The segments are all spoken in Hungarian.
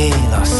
legyél a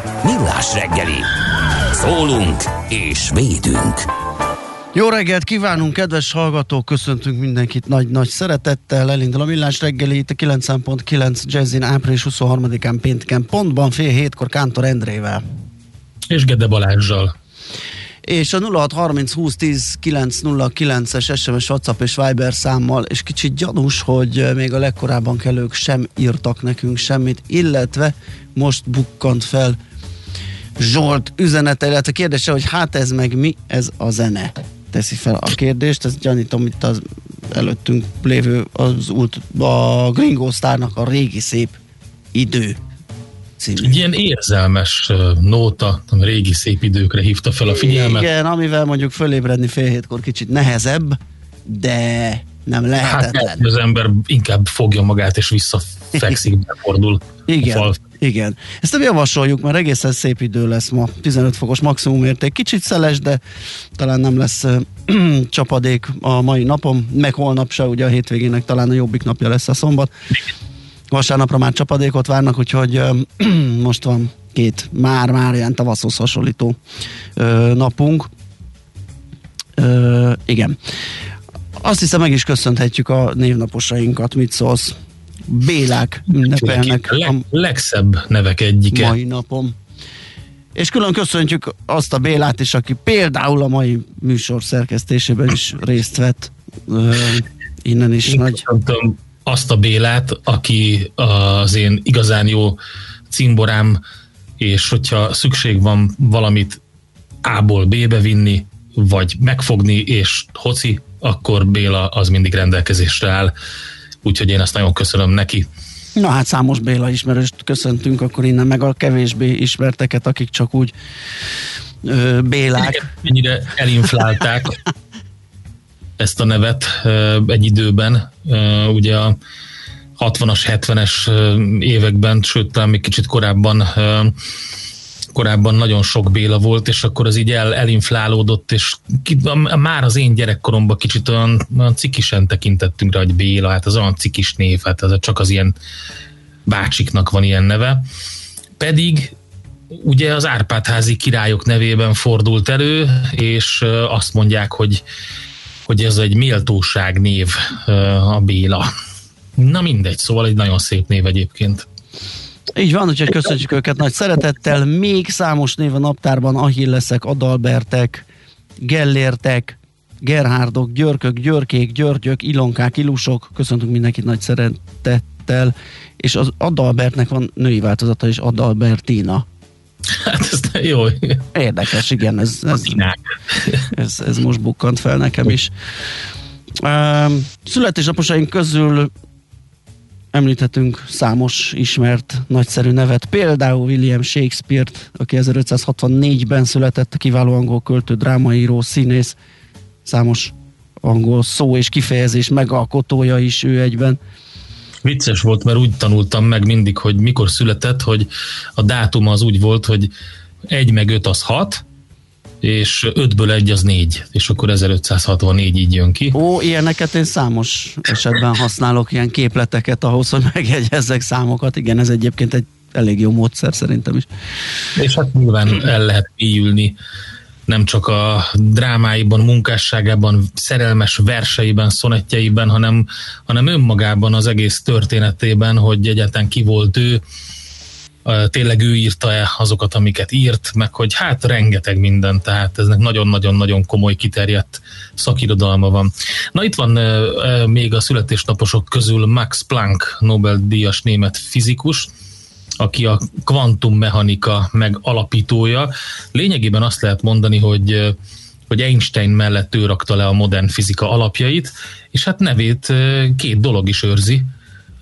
Millás reggeli. Szólunk és védünk. Jó reggelt kívánunk, kedves hallgatók, köszöntünk mindenkit nagy-nagy szeretettel. Elindul a Millás reggeli itt a 9.9 Jazzin április 23-án pénteken pontban fél hétkor Kántor Endrével. És Gede Balázsjal. És a 0630 20 10 909-es SMS, WhatsApp és Viber számmal, és kicsit gyanús, hogy még a legkorábban kellők sem írtak nekünk semmit, illetve most bukkant fel Zsolt üzenete, illetve kérdése, hogy hát ez meg mi, ez a zene teszi fel a kérdést, ezt gyanítom itt az előttünk lévő az ult, a Gringo Starnak a régi szép idő című. Egy ilyen érzelmes nóta, a régi szép időkre hívta fel a figyelmet. Igen, amivel mondjuk fölébredni fél hétkor kicsit nehezebb, de nem lehetetlen. Hát az ember inkább fogja magát és visszafekszik, befordul Igen. Fal. Igen. Ezt nem javasoljuk, mert egészen szép idő lesz ma. 15 fokos maximum érték. Kicsit szeles, de talán nem lesz csapadék a mai napon, meg holnap se, ugye a hétvégének talán a jobbik napja lesz a szombat. Vasárnapra már csapadékot várnak, úgyhogy most van két már-már ilyen tavaszhoz hasonlító napunk. Igen. Azt hiszem meg is köszönhetjük a névnaposainkat, mit szólsz? Bélák ünnepelnek. Leg, legszebb nevek egyike. Mai napom. És külön köszöntjük azt a Bélát is, aki például a mai műsor szerkesztésében is részt vett. Uh, innen is Én nagy... azt a Bélát, aki az én igazán jó cimborám, és hogyha szükség van valamit A-ból B-be vinni, vagy megfogni, és hoci, akkor Béla az mindig rendelkezésre áll úgyhogy én ezt nagyon köszönöm neki. Na hát számos Béla ismerőst köszöntünk, akkor innen meg a kevésbé ismerteket, akik csak úgy ö, Bélák. Mennyire elinflálták ezt a nevet ö, egy időben. Ö, ugye a 60-as, 70-es években, sőt talán még kicsit korábban korábban nagyon sok Béla volt, és akkor az így el, elinflálódott, és ki, már az én gyerekkoromban kicsit olyan, olyan cikisen tekintettünk rá, hogy Béla, hát az olyan cikis név, hát az csak az ilyen bácsiknak van ilyen neve. Pedig ugye az Árpádházi királyok nevében fordult elő, és azt mondják, hogy, hogy ez egy méltóság név a Béla. Na mindegy, szóval egy nagyon szép név egyébként. Így van, úgyhogy köszönjük őket nagy szeretettel. Még számos név a naptárban, Ahilleszek, Adalbertek, Gellértek, Gerhárdok, Györkök, Györkék, Györgyök, Ilonkák, Ilusok. Köszöntünk mindenkit nagy szeretettel. És az Adalbertnek van női változata is, Adalbertina. Hát ez jó. Érdekes, igen, ez, ez, ez, ez most bukkant fel nekem is. Um, születésnaposaink közül említhetünk számos ismert, nagyszerű nevet, például William Shakespeare-t, aki 1564-ben született, kiváló angol költő, drámaíró, színész, számos angol szó és kifejezés megalkotója is ő egyben. Vicces volt, mert úgy tanultam meg mindig, hogy mikor született, hogy a dátum az úgy volt, hogy egy meg öt az hat, és ötből egy az négy, és akkor 1564 így jön ki. Ó, ilyeneket én számos esetben használok, ilyen képleteket ahhoz, hogy megjegyezzek számokat. Igen, ez egyébként egy elég jó módszer szerintem is. És hát nyilván el lehet mélyülni nem csak a drámáiban, munkásságában, szerelmes verseiben, szonettjeiben, hanem, hanem önmagában az egész történetében, hogy egyáltalán ki volt ő, tényleg ő írta-e azokat, amiket írt, meg hogy hát rengeteg minden, tehát eznek nagyon-nagyon-nagyon komoly kiterjedt szakirodalma van. Na itt van még a születésnaposok közül Max Planck, Nobel-díjas német fizikus, aki a kvantummechanika meg alapítója. Lényegében azt lehet mondani, hogy hogy Einstein mellett ő rakta le a modern fizika alapjait, és hát nevét két dolog is őrzi,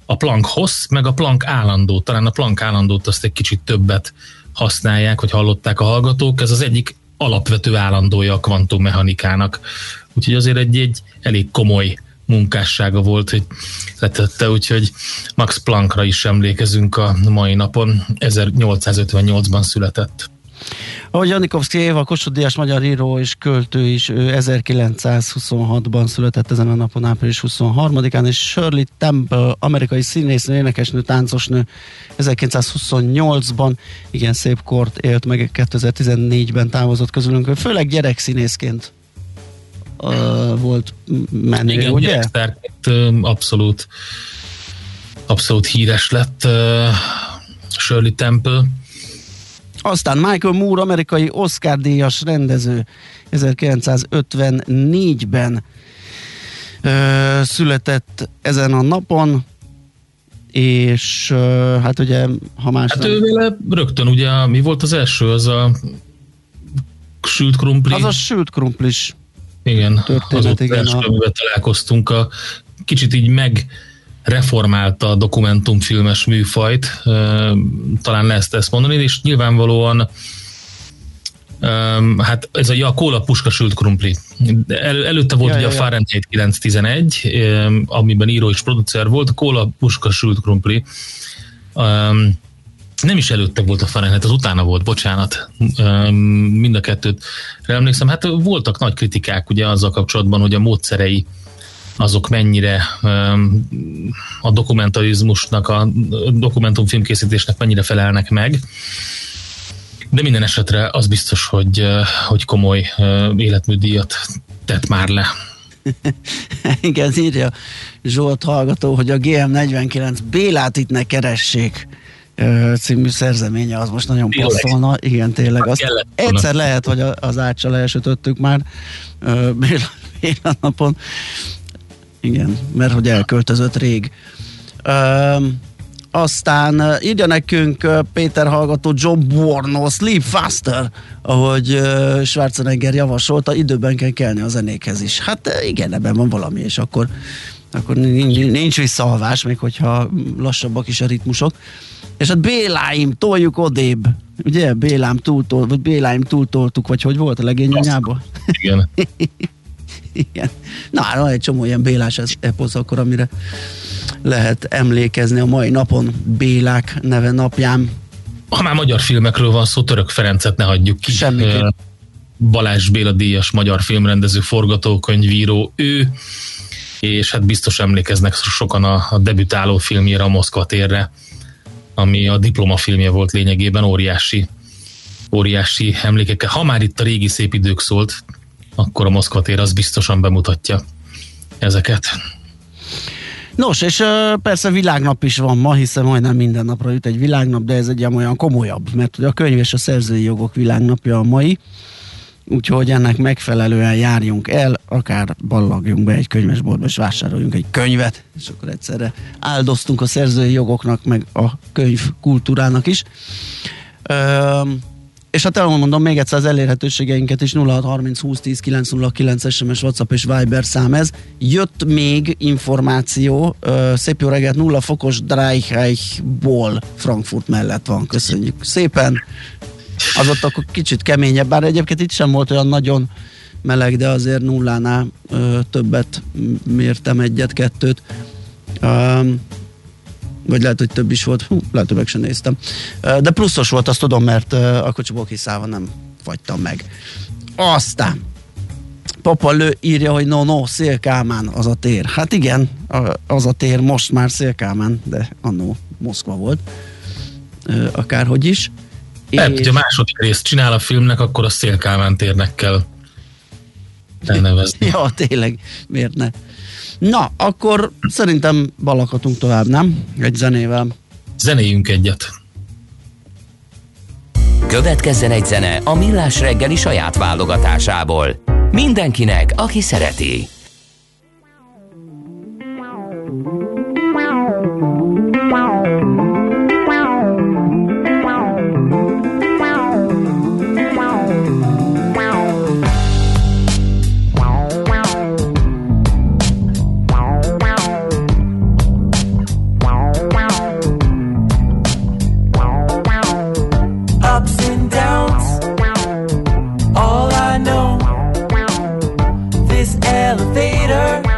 a Planck hossz, meg a Planck állandó. Talán a Planck állandót azt egy kicsit többet használják, hogy hallották a hallgatók. Ez az egyik alapvető állandója a kvantummechanikának. Úgyhogy azért egy, egy elég komoly munkássága volt, hogy letette, úgyhogy Max Planckra is emlékezünk a mai napon. 1858-ban született. Ahogy Janikovszki Éva, Kossuth magyar író és költő is, ő 1926-ban született ezen a napon, április 23-án, és Shirley Temple, amerikai színésznő, énekesnő, táncosnő 1928-ban, igen szép kort élt meg, 2014-ben távozott közülünk, főleg gyerekszínészként uh, volt menő, igen, ugye? Igen, abszolút abszolút híres lett uh, Shirley Temple aztán Michael Moore, amerikai Oscar-díjas rendező 1954-ben ö, született ezen a napon, és ö, hát ugye, ha más Hát nem... ő vele rögtön ugye, mi volt az első, az a sült krumpli? Az a sült krumplis igen, történet, igen. A... találkoztunk, a kicsit így meg reformálta a dokumentumfilmes műfajt, talán lehet ezt mondani, és nyilvánvalóan hát ez a, a kóla puska sült krumpli. El, előtte volt ja, ugye ja, a Fahrenheit 911, amiben író és producer volt, a kóla puska sült krumpli. Nem is előtte volt a Fahrenheit, az utána volt, bocsánat. Mind a kettőt emlékszem. Hát voltak nagy kritikák ugye azzal kapcsolatban, hogy a módszerei azok mennyire a dokumentarizmusnak, a dokumentumfilmkészítésnek mennyire felelnek meg. De minden esetre az biztos, hogy, hogy komoly életműdíjat tett már le. Igen, írja Zsolt hallgató, hogy a GM49 Bélát itt ne keressék című szerzeménye az most nagyon tényleg. passzolna. Igen, tényleg. Azt egyszer lehet, hogy az átsal elsütöttük már Béla, Béla napon. Igen, mert hogy elköltözött rég. Um, aztán írja nekünk Péter hallgató Job Borno, Sleep Faster, ahogy uh, Schwarzenegger javasolta, időben kell kelni a zenékhez is. Hát igen, ebben van valami, és akkor, akkor nincs, nincs visszaalvás, még hogyha lassabbak is a ritmusok. És hát Béláim, toljuk odébb. Ugye, Bélám túltol, vagy Béláim túltoltuk, vagy hogy volt a legény anyába? Igen. Igen. Na, van egy csomó ilyen Bélás eposz akkor, amire lehet emlékezni a mai napon Bélák neve napján. Ha már magyar filmekről van szó, Török Ferencet ne hagyjuk ki. Semmiképp. Balázs Béla díjas magyar filmrendező, forgatókönyvíró, ő, és hát biztos emlékeznek sokan a, a debütáló filmjére, a Moszkva térre, ami a diplomafilmje volt lényegében, óriási óriási emlékekkel. Ha már itt a régi szép idők szólt, akkor a Moszkva tér az biztosan bemutatja ezeket. Nos, és persze világnap is van ma, hiszen majdnem minden napra jut egy világnap, de ez egy olyan komolyabb, mert ugye a könyv és a szerzői jogok világnapja a mai, úgyhogy ennek megfelelően járjunk el, akár ballagjunk be egy könyvesboltba, és vásároljunk egy könyvet, és akkor egyszerre áldoztunk a szerzői jogoknak, meg a könyv kultúrának is. Üm, és hát elmondom még egyszer az elérhetőségeinket is 0630 20 10 909 SMS, WhatsApp és Viber szám ez. Jött még információ, szép jó reggelt, nulla fokos Dreicheichból Frankfurt mellett van. Köszönjük szépen. Az ott akkor kicsit keményebb, bár egyébként itt sem volt olyan nagyon meleg, de azért nullánál uh, többet mértem egyet-kettőt. Um, vagy lehet, hogy több is volt, Hú, lehet, hogy meg sem néztem. De pluszos volt, azt tudom, mert a kocsiból kiszállva nem fagytam meg. Aztán Papa Lő írja, hogy no, no, Szélkámán az a tér. Hát igen, az a tér most már Szélkámán, de annó Moszkva volt. Akárhogy is. Hát, és... hogyha második részt csinál a filmnek, akkor a Szélkámán térnek kell elnevezni. ja, tényleg, miért ne? Na, akkor szerintem balakatunk tovább, nem? Egy zenével. Zenéjünk egyet. Következzen egy zene a Millás reggeli saját válogatásából. Mindenkinek, aki szereti. Ezt a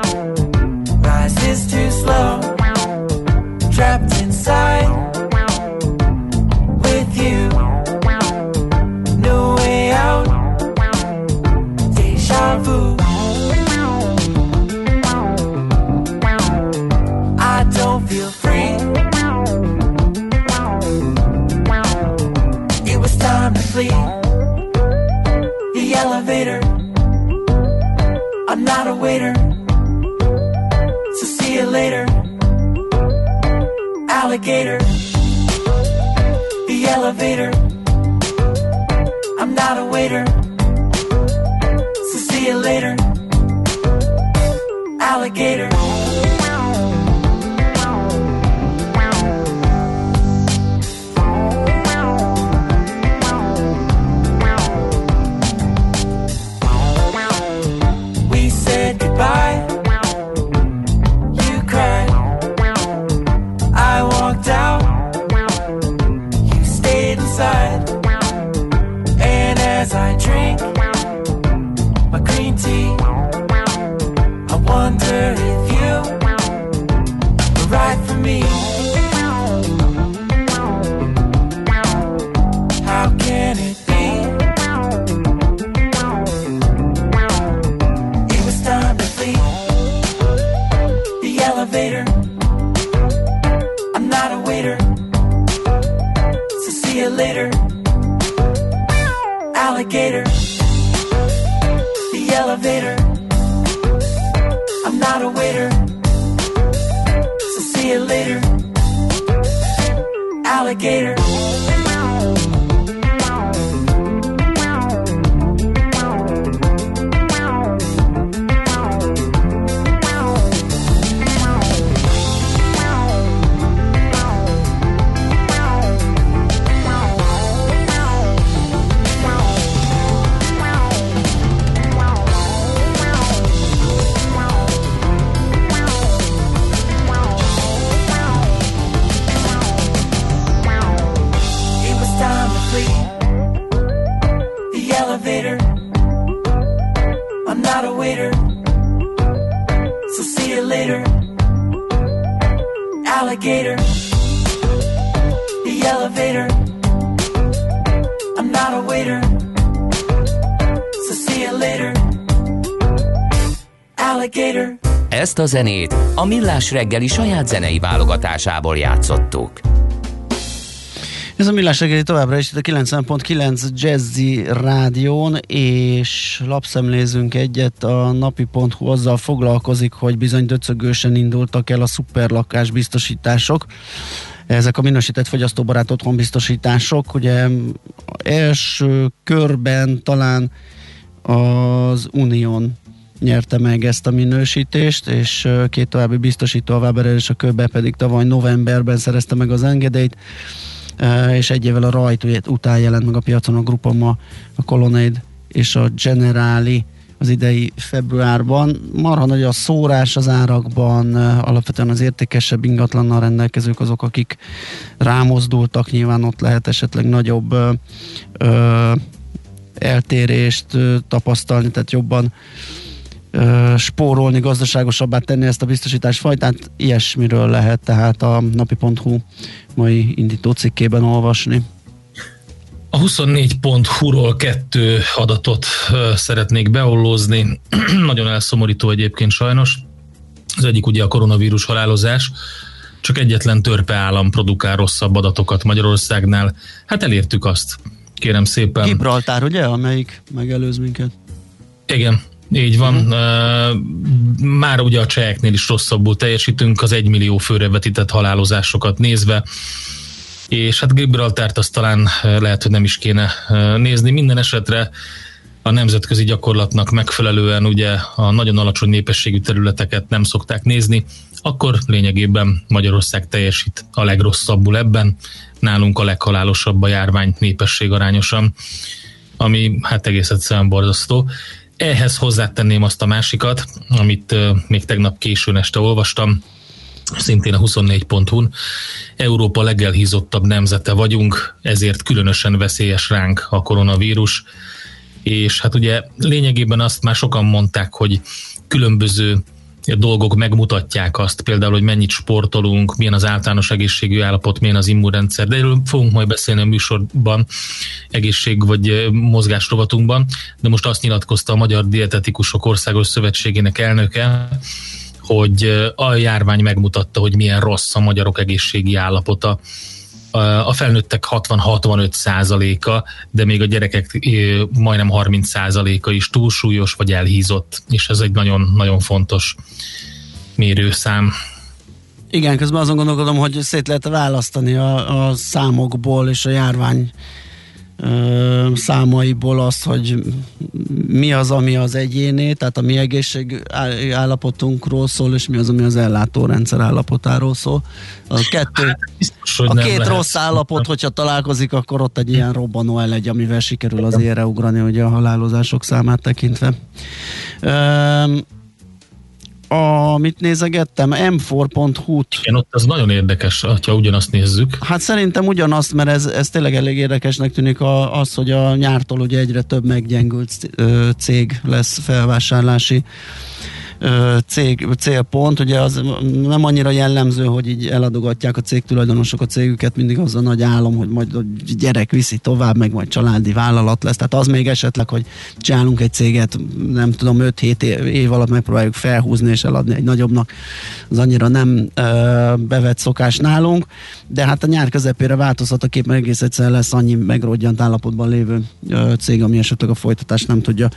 zenét a Millás reggeli saját zenei válogatásából játszottuk. Ez a Millás reggeli továbbra is itt a 90.9 Jazzy rádión, és lapszemlézünk egyet, a napi.hu azzal foglalkozik, hogy bizony döcögősen indultak el a szuperlakás biztosítások. Ezek a minősített fogyasztóbarát otthonbiztosítások, ugye első körben talán az Unión nyerte meg ezt a minősítést, és két további biztosító, a Weber és a Köbe pedig tavaly novemberben szerezte meg az engedélyt, és egy évvel a rajt után jelent meg a piacon a Grupama, a Colonnade és a Generali az idei februárban. Marha nagy a szórás az árakban, alapvetően az értékesebb ingatlannal rendelkezők azok, akik rámozdultak, nyilván ott lehet esetleg nagyobb ö, eltérést ö, tapasztalni, tehát jobban spórolni, gazdaságosabbá tenni ezt a biztosítás fajtát. Ilyesmiről lehet tehát a napi.hu mai indító cikkében olvasni. A 24.hu-ról kettő adatot szeretnék beollózni. Nagyon elszomorító egyébként sajnos. Az egyik ugye a koronavírus halálozás. Csak egyetlen törpe állam produkál rosszabb adatokat Magyarországnál. Hát elértük azt, kérem szépen. Gibraltár, ugye, amelyik megelőz minket? Igen, így van. Uh-huh. Már ugye a cseheknél is rosszabbul teljesítünk az egymillió főre vetített halálozásokat nézve és hát Gibraltárt azt talán lehet, hogy nem is kéne nézni. Minden esetre a nemzetközi gyakorlatnak megfelelően ugye a nagyon alacsony népességű területeket nem szokták nézni, akkor lényegében Magyarország teljesít a legrosszabbul ebben, nálunk a leghalálosabb a járvány népesség arányosan, ami hát egész egyszerűen borzasztó. Ehhez hozzátenném azt a másikat, amit még tegnap későn este olvastam, szintén a 24.hu-n. Európa legelhízottabb nemzete vagyunk, ezért különösen veszélyes ránk a koronavírus. És hát ugye lényegében azt már sokan mondták, hogy különböző dolgok megmutatják azt, például, hogy mennyit sportolunk, milyen az általános egészségű állapot, milyen az immunrendszer, de erről fogunk majd beszélni a műsorban, egészség vagy mozgásrovatunkban, de most azt nyilatkozta a Magyar Dietetikusok Országos Szövetségének elnöke, hogy a járvány megmutatta, hogy milyen rossz a magyarok egészségi állapota. A felnőttek 60-65 százaléka, de még a gyerekek majdnem 30 százaléka is túlsúlyos vagy elhízott, és ez egy nagyon-nagyon fontos mérőszám. Igen, közben azon gondolkodom, hogy szét lehet választani a, a számokból és a járvány számaiból azt, hogy mi az, ami az egyéné, tehát a mi egészség állapotunkról szól, és mi az, ami az ellátórendszer állapotáról szól. A kettő, hát, biztos, a két lehet. rossz állapot, hogyha találkozik, akkor ott egy ilyen robbanó elegy, amivel sikerül az ére ugrani, ugye a halálozások számát tekintve. Amit nézegettem, m4.hu-t. Igen, ott az nagyon érdekes, ha ugyanazt nézzük. Hát szerintem ugyanazt, mert ez, ez tényleg elég érdekesnek tűnik az, hogy a nyártól ugye egyre több meggyengült cég lesz felvásárlási cég, célpont, ugye az nem annyira jellemző, hogy így eladogatják a cégtulajdonosok a cégüket, mindig az a nagy álom, hogy majd a gyerek viszi tovább, meg majd családi vállalat lesz. Tehát az még esetleg, hogy csinálunk egy céget, nem tudom, 5-7 év alatt megpróbáljuk felhúzni és eladni egy nagyobbnak, az annyira nem ö, bevett szokás nálunk, de hát a nyár közepére változhat a kép, mert egész egyszerűen lesz annyi megrodjant állapotban lévő ö, cég, ami esetleg a folytatást nem tudja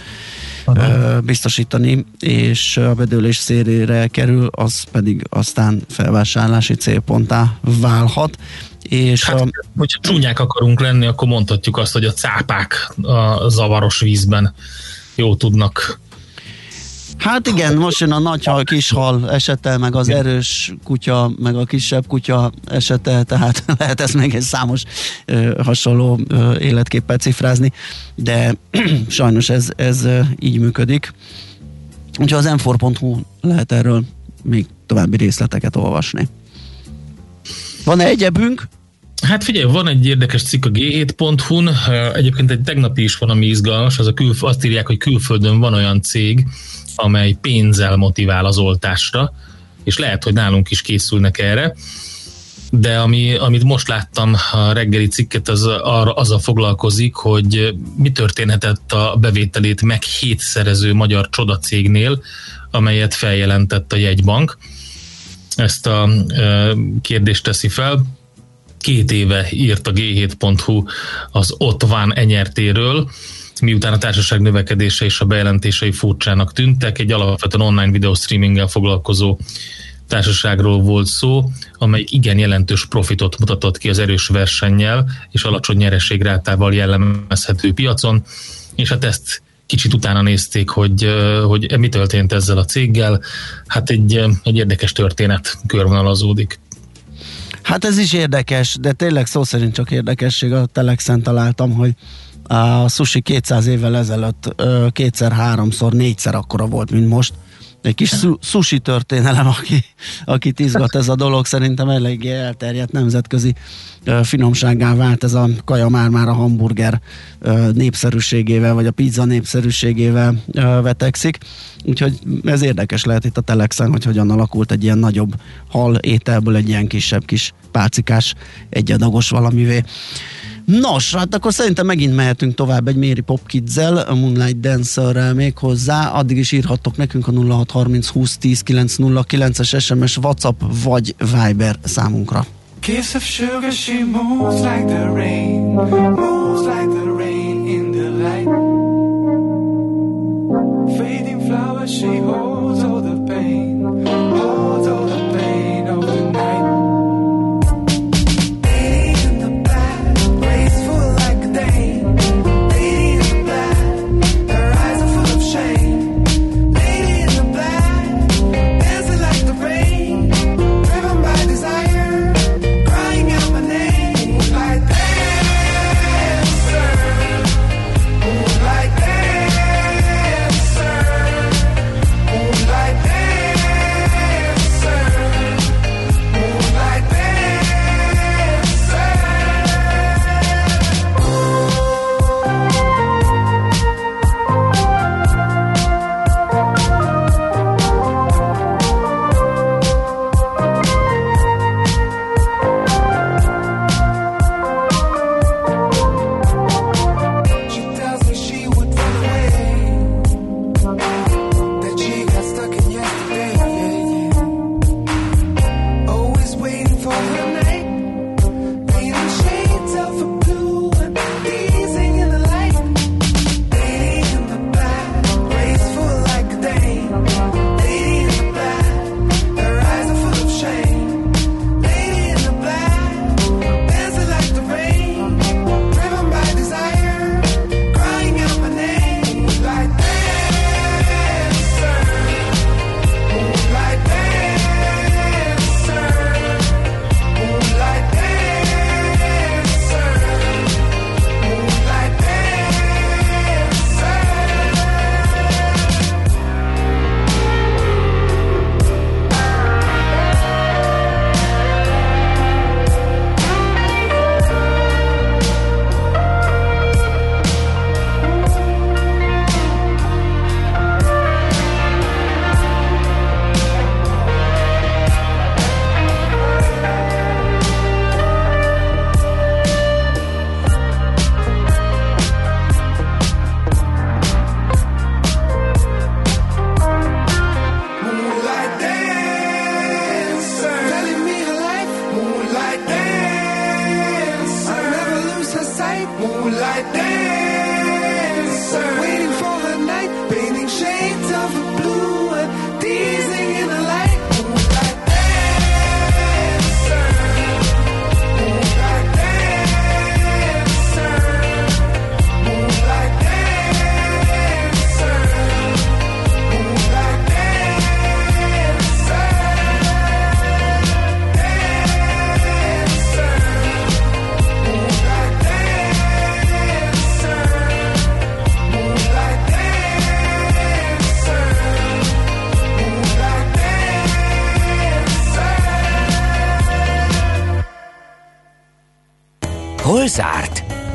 ö, biztosítani, és a bedőlés szélére kerül, az pedig aztán felvásárlási célponttá válhat. És hát, a... hogyha csúnyák akarunk lenni, akkor mondhatjuk azt, hogy a cápák a zavaros vízben jó tudnak Hát igen, most jön a nagy hal, kis hal esete, meg az erős kutya, meg a kisebb kutya esete, tehát lehet ezt még egy számos ö, hasonló ö, életképpel cifrázni, de sajnos ez, ez ö, így működik. Úgyhogy az m lehet erről még további részleteket olvasni. Van-e egyebünk? Hát figyelj, van egy érdekes cikk a g7.hu-n, egyébként egy tegnapi is van, ami izgalmas, az a külf- azt írják, hogy külföldön van olyan cég, amely pénzzel motivál az oltásra, és lehet, hogy nálunk is készülnek erre, de ami, amit most láttam a reggeli cikket, az arra, azzal foglalkozik, hogy mi történhetett a bevételét meg hétszerező magyar csodacégnél, amelyet feljelentett a jegybank. Ezt a kérdést teszi fel. két éve írt a G7.hu az ott van enyertéről, miután a társaság növekedése és a bejelentései furcsának tűntek, egy alapvetően online videó streaminggel foglalkozó társaságról volt szó, amely igen jelentős profitot mutatott ki az erős versennyel és alacsony nyerességrátával jellemezhető piacon, és hát ezt kicsit utána nézték, hogy, hogy mi történt ezzel a céggel. Hát egy, egy érdekes történet körvonalazódik. Hát ez is érdekes, de tényleg szó szerint csak érdekesség. A Telexen találtam, hogy a sushi 200 évvel ezelőtt kétszer, háromszor, négyszer akkora volt, mint most egy kis sushi történelem, aki, akit izgat ez a dolog, szerintem eléggé elterjedt nemzetközi finomságá vált ez a kaja már már a hamburger népszerűségével, vagy a pizza népszerűségével vetekszik. Úgyhogy ez érdekes lehet itt a Telexen, hogy hogyan alakult egy ilyen nagyobb hal ételből egy ilyen kisebb kis pálcikás egyadagos valamivé. Nos, hát akkor szerintem megint mehetünk tovább egy Mary Popkids-el, a Moonlight Dancer-rel még hozzá. Addig is írhattok nekünk a 0630 20 10 909-es SMS, WhatsApp vagy Viber számunkra. Kiss of sugar, she moves like the rain, moves like the rain in the light. Fading flowers, she holds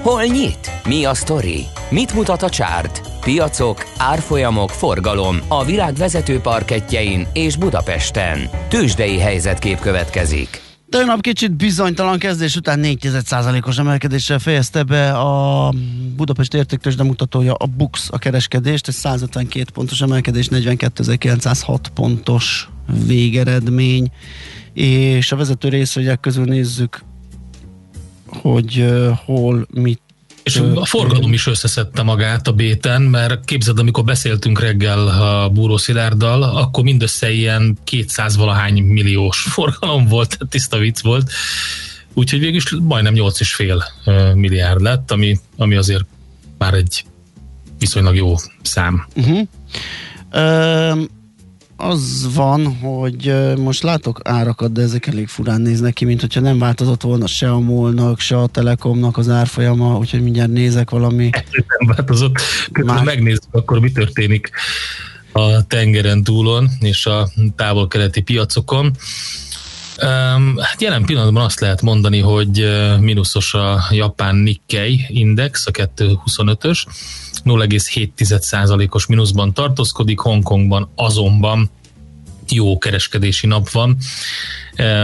Hol nyit? Mi a sztori? Mit mutat a csárt? Piacok, árfolyamok, forgalom a világ vezető parketjein és Budapesten. Tősdei helyzetkép következik. Tegnap kicsit bizonytalan kezdés után 4%-os emelkedéssel fejezte be a Budapest értéktős mutatója a BUX a kereskedést, ez 152 pontos emelkedés, 42.906 pontos végeredmény, és a vezető részvegyek közül nézzük hogy hol mit és a forgalom is összeszedte magát a béten, mert képzeld, amikor beszéltünk reggel a Búró Szilárddal, akkor mindössze ilyen 200 valahány milliós forgalom volt, tiszta vicc volt. Úgyhogy végül is majdnem 8,5 milliárd lett, ami, ami azért már egy viszonylag jó szám. Uh-huh. Um, az van, hogy most látok árakat, de ezek elég furán néznek ki, mint hogyha nem változott volna se a molnak, se a Telekomnak az árfolyama, úgyhogy mindjárt nézek valami. Nem változott. Már... megnézzük akkor, mi történik a tengeren túlon és a távol-keleti piacokon. Hát jelen pillanatban azt lehet mondani, hogy mínuszos a japán Nikkei index, a 225-ös, 0,7%-os mínuszban tartózkodik, Hongkongban azonban jó kereskedési nap van,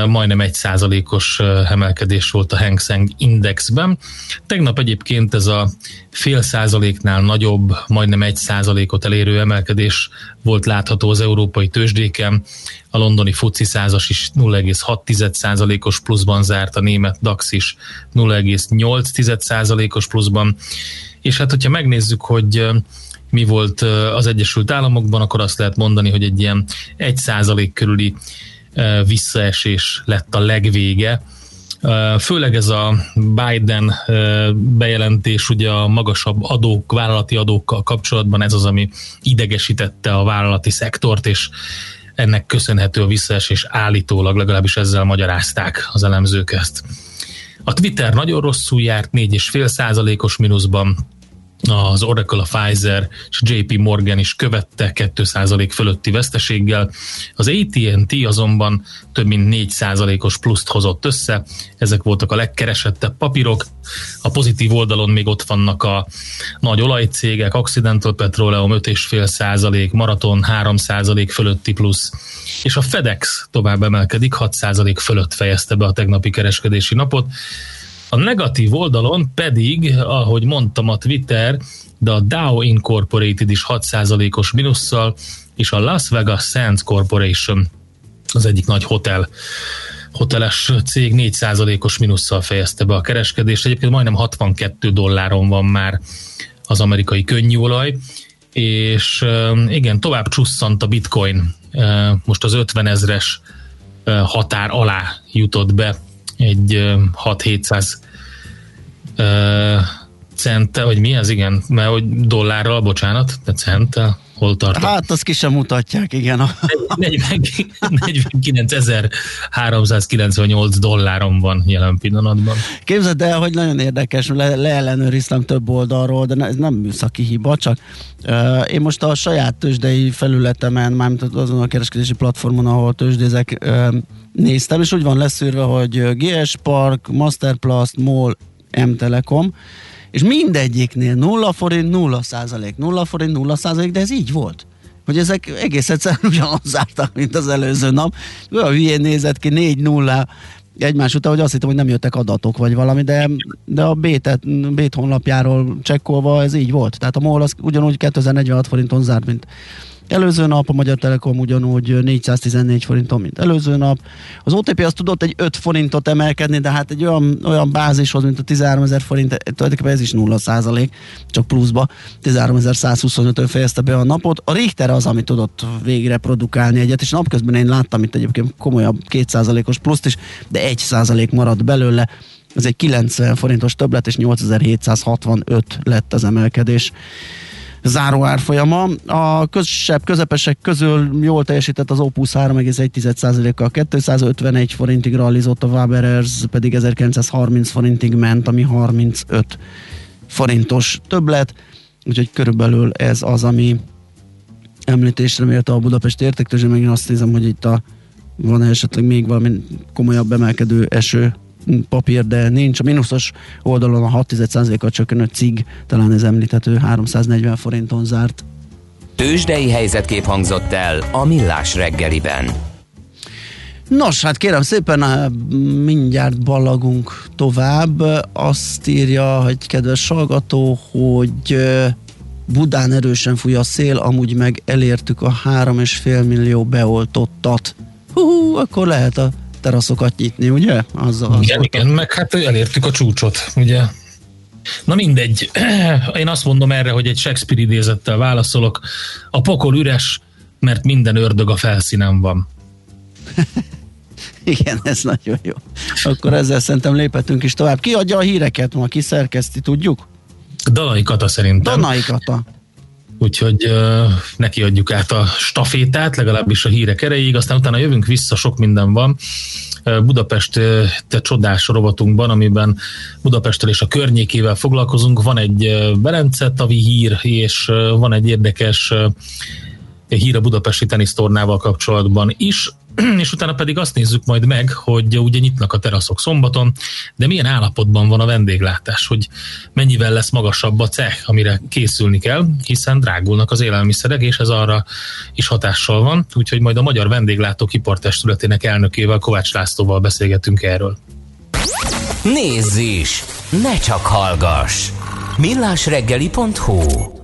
majdnem egy százalékos emelkedés volt a Hang Seng Indexben. Tegnap egyébként ez a fél százaléknál nagyobb, majdnem egy százalékot elérő emelkedés volt látható az európai tőzsdéken. A londoni FUCI százas is 0,6 százalékos pluszban zárt, a német DAX is 0,8 százalékos pluszban. És hát, hogyha megnézzük, hogy mi volt az Egyesült Államokban, akkor azt lehet mondani, hogy egy ilyen 1 százalék körüli visszaesés lett a legvége. Főleg ez a Biden bejelentés ugye a magasabb adók, vállalati adókkal kapcsolatban ez az, ami idegesítette a vállalati szektort, és ennek köszönhető a visszaesés állítólag, legalábbis ezzel magyarázták az elemzők ezt. A Twitter nagyon rosszul járt, 4,5 százalékos mínuszban, az Oracle, a Pfizer és JP Morgan is követte 2% fölötti veszteséggel. Az AT&T azonban több mint 4%-os pluszt hozott össze, ezek voltak a legkeresettebb papírok. A pozitív oldalon még ott vannak a nagy olajcégek, Occidental Petroleum 5,5%, Marathon 3% fölötti plusz, és a FedEx tovább emelkedik, 6% fölött fejezte be a tegnapi kereskedési napot. A negatív oldalon pedig, ahogy mondtam, a Twitter, de a Dow Incorporated is 6%-os minusszal, és a Las Vegas Sands Corporation, az egyik nagy hotel, hoteles cég 4%-os minusszal fejezte be a kereskedést. Egyébként majdnem 62 dolláron van már az amerikai könnyűolaj, és igen, tovább csusszant a bitcoin. Most az 50 ezres határ alá jutott be egy 6-700 centtel, vagy mi az, igen, mert hogy dollárral, bocsánat, de centtel, hol tartok? Hát azt ki sem mutatják, igen. 49.398 dolláron van jelen pillanatban. Képzeld el, hogy nagyon érdekes, le, leellenőriztem több oldalról, de ez nem műszaki hiba, csak uh, én most a saját tőzsdei felületemen, mármint azon a kereskedési platformon, ahol tőzsdézek, uh, néztem, és úgy van leszűrve, hogy GS Park, Masterplast, MOL, M-Telekom, és mindegyiknél 0 forint, 0 százalék, 0 forint, 0 százalék, de ez így volt. Hogy ezek egész egyszerűen ugyanaz zártak, mint az előző nap. Olyan hülyén nézett ki, 4 0 egymás után, hogy azt hittem, hogy nem jöttek adatok vagy valami, de, de a Bét, Bét honlapjáról csekkolva ez így volt. Tehát a MOL az ugyanúgy 2046 forinton zárt, mint Előző nap a Magyar Telekom ugyanúgy 414 forinton, mint előző nap. Az OTP az tudott egy 5 forintot emelkedni, de hát egy olyan, olyan bázishoz, mint a 13 ezer forint, tulajdonképpen ez is 0 százalék, csak pluszba. 13.125-ön fejezte be a napot. A Richter az, ami tudott végre produkálni egyet, és napközben én láttam itt egyébként komolyabb 2% os pluszt is, de 1 százalék maradt belőle. Ez egy 90 forintos többlet, és 8765 lett az emelkedés záró árfolyama. A közsebb, közepesek közül jól teljesített az Opus 3,1%-kal 251 forintig realizott, a Waberers pedig 1930 forintig ment, ami 35 forintos többlet, úgyhogy körülbelül ez az, ami említésre méltó a Budapest értéktőzsé, meg én azt nézem, hogy itt a, van esetleg még valami komolyabb emelkedő eső papír, de nincs. A mínuszos oldalon a 6,1%-kal csökkenő cig, talán ez említhető, 340 forinton zárt. Tőzsdei helyzetkép hangzott el a Millás reggeliben. Nos, hát kérem szépen, eh, mindjárt ballagunk tovább. Azt írja, egy kedves hallgató, hogy eh, Budán erősen fúj a szél, amúgy meg elértük a 3,5 millió beoltottat. Hú, akkor lehet a teraszokat nyitni, ugye? Azzal, az igen, igen, meg hát elértük a csúcsot, ugye? Na mindegy, én azt mondom erre, hogy egy Shakespeare idézettel válaszolok. A pokol üres, mert minden ördög a felszínen van. Igen, ez nagyon jó. Akkor ezzel szerintem léphetünk is tovább. Ki adja a híreket ma, ki szerkeszti, tudjuk? Danai Kata szerintem. Danai Kata. Úgyhogy neki adjuk át a stafétát, legalábbis a hírek erejéig, aztán utána jövünk vissza, sok minden van. Budapest te csodás rovatunkban, amiben Budapesttel és a környékével foglalkozunk. Van egy Berence tavi hír, és van egy érdekes hír a budapesti tenisztornával kapcsolatban is. és utána pedig azt nézzük majd meg, hogy ugye nyitnak a teraszok szombaton, de milyen állapotban van a vendéglátás, hogy mennyivel lesz magasabb a cech, amire készülni kell, hiszen drágulnak az élelmiszerek, és ez arra is hatással van, úgyhogy majd a Magyar Vendéglátók Ipartestületének elnökével, Kovács Lászlóval beszélgetünk erről. Nézz is! Ne csak hallgass! millásreggeli.hu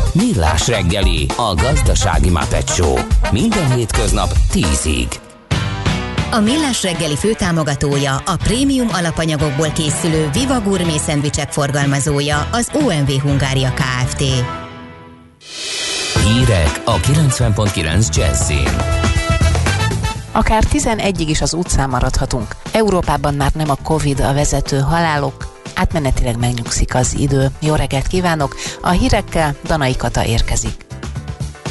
Millás reggeli, a gazdasági Muppet Minden hétköznap 10-ig. A Millás reggeli főtámogatója, a prémium alapanyagokból készülő Viva Gourmet szendvicsek forgalmazója, az OMV Hungária Kft. Hírek a 90.9 Jazzin. Akár 11-ig is az utcán maradhatunk. Európában már nem a Covid a vezető halálok, átmenetileg megnyugszik az idő. Jó reggelt kívánok! A hírekkel Danai Kata érkezik.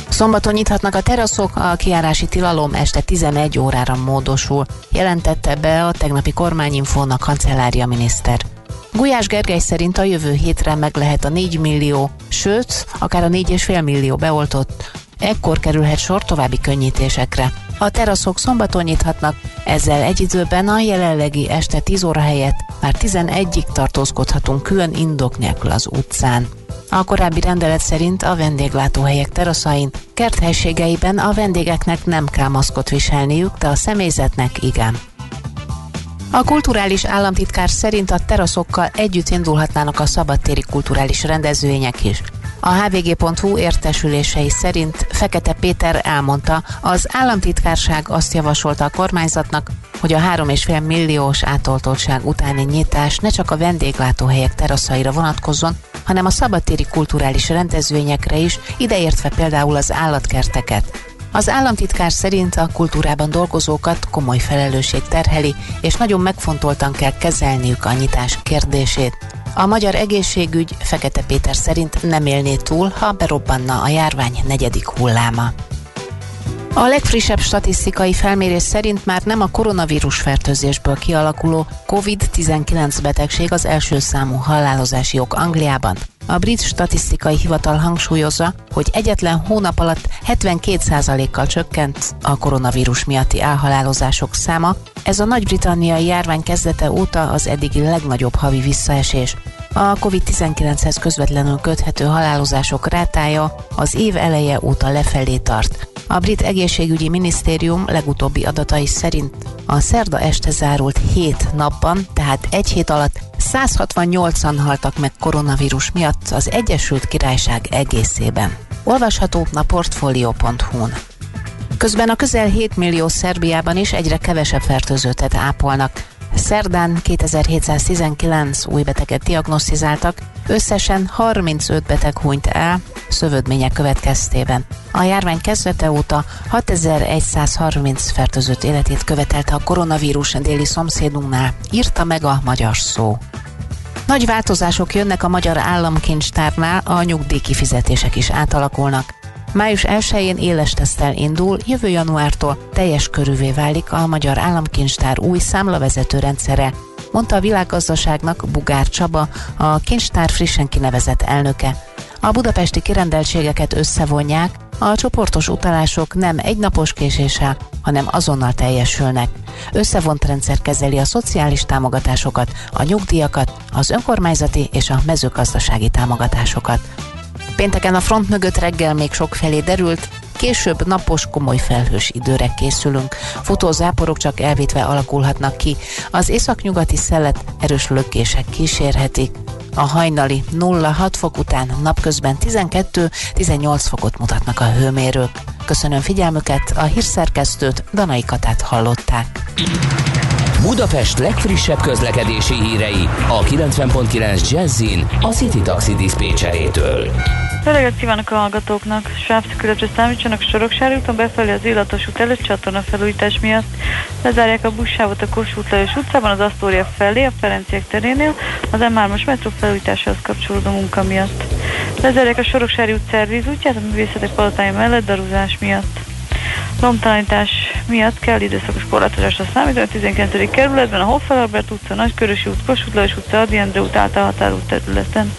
Szombaton nyithatnak a teraszok, a kiárási tilalom este 11 órára módosul, jelentette be a tegnapi kormányinfón a kancellária miniszter. Gulyás Gergely szerint a jövő hétre meg lehet a 4 millió, sőt, akár a 4,5 millió beoltott, ekkor kerülhet sor további könnyítésekre. A teraszok szombaton nyithatnak, ezzel egy időben a jelenlegi este 10 óra helyett már 11-ig tartózkodhatunk külön indok nélkül az utcán. A korábbi rendelet szerint a vendéglátóhelyek teraszain, kerthelységeiben a vendégeknek nem kell maszkot viselniük, de a személyzetnek igen. A kulturális államtitkár szerint a teraszokkal együtt indulhatnának a szabadtéri kulturális rendezvények is. A hvg.hu értesülései szerint Fekete Péter elmondta, az államtitkárság azt javasolta a kormányzatnak, hogy a 3,5 milliós átoltottság utáni nyitás ne csak a vendéglátóhelyek teraszaira vonatkozzon, hanem a szabadtéri kulturális rendezvényekre is, ideértve például az állatkerteket. Az államtitkár szerint a kultúrában dolgozókat komoly felelősség terheli, és nagyon megfontoltan kell kezelniük a nyitás kérdését. A magyar egészségügy Fekete Péter szerint nem élné túl, ha berobbanna a járvány negyedik hulláma. A legfrissebb statisztikai felmérés szerint már nem a koronavírus fertőzésből kialakuló COVID-19 betegség az első számú halálozási ok Angliában. A brit statisztikai hivatal hangsúlyozza, hogy egyetlen hónap alatt 72%-kal csökkent a koronavírus miatti elhalálozások száma. Ez a nagy-britanniai járvány kezdete óta az eddigi legnagyobb havi visszaesés. A COVID-19-hez közvetlenül köthető halálozások rátája az év eleje óta lefelé tart. A brit egészségügyi minisztérium legutóbbi adatai szerint a szerda este zárult 7 napban, tehát egy hét alatt 168-an haltak meg koronavírus miatt az Egyesült Királyság egészében. Olvasható a portfolio.hu-n. Közben a közel 7 millió Szerbiában is egyre kevesebb fertőzöttet ápolnak. Szerdán 2719 új beteget diagnosztizáltak, összesen 35 beteg hunyt el szövődmények következtében. A járvány kezdete óta 6130 fertőzött életét követelte a koronavírus déli szomszédunknál, írta meg a magyar szó. Nagy változások jönnek a magyar államkincstárnál, a nyugdíjkifizetések is átalakulnak. Május 1-én éles tesztel indul, jövő januártól teljes körűvé válik a Magyar Államkincstár új számlavezető rendszere, mondta a világgazdaságnak Bugár Csaba, a kincstár frissen kinevezett elnöke. A budapesti kirendeltségeket összevonják, a csoportos utalások nem egynapos késéssel, hanem azonnal teljesülnek. Összevont rendszer kezeli a szociális támogatásokat, a nyugdíjakat, az önkormányzati és a mezőgazdasági támogatásokat. Pénteken a front mögött reggel még sok felé derült, Később napos, komoly felhős időre készülünk. Futózáporok csak elvétve alakulhatnak ki. Az északnyugati szelet erős lökések kísérhetik. A hajnali 0-6 fok után napközben 12-18 fokot mutatnak a hőmérők. Köszönöm figyelmüket, a hírszerkesztőt Danai Katát hallották. Budapest legfrissebb közlekedési hírei a 90.9 Jazzin a City Taxi Dispécsejétől. Öreget kívánok a hallgatóknak! Sávszükületre számítsanak Soroksári úton befelé az Illatos út előtt csatorna felújítás miatt. Lezárják a buszsávot a Kossuth Lajos utcában, az Asztória felé, a Ferenciek terénél, az M3-as metró felújításához kapcsolódó munka miatt. Lezárják a Soroksári út szervízútját a művészetek palotája mellett darúzás miatt. Lomtalanítás miatt kell időszakos korlátozásra számítani a 19. kerületben, a Hoffelarbert utca, Nagykörösi út, Kossuth Lajos utca, Adi Endre út által határút területen.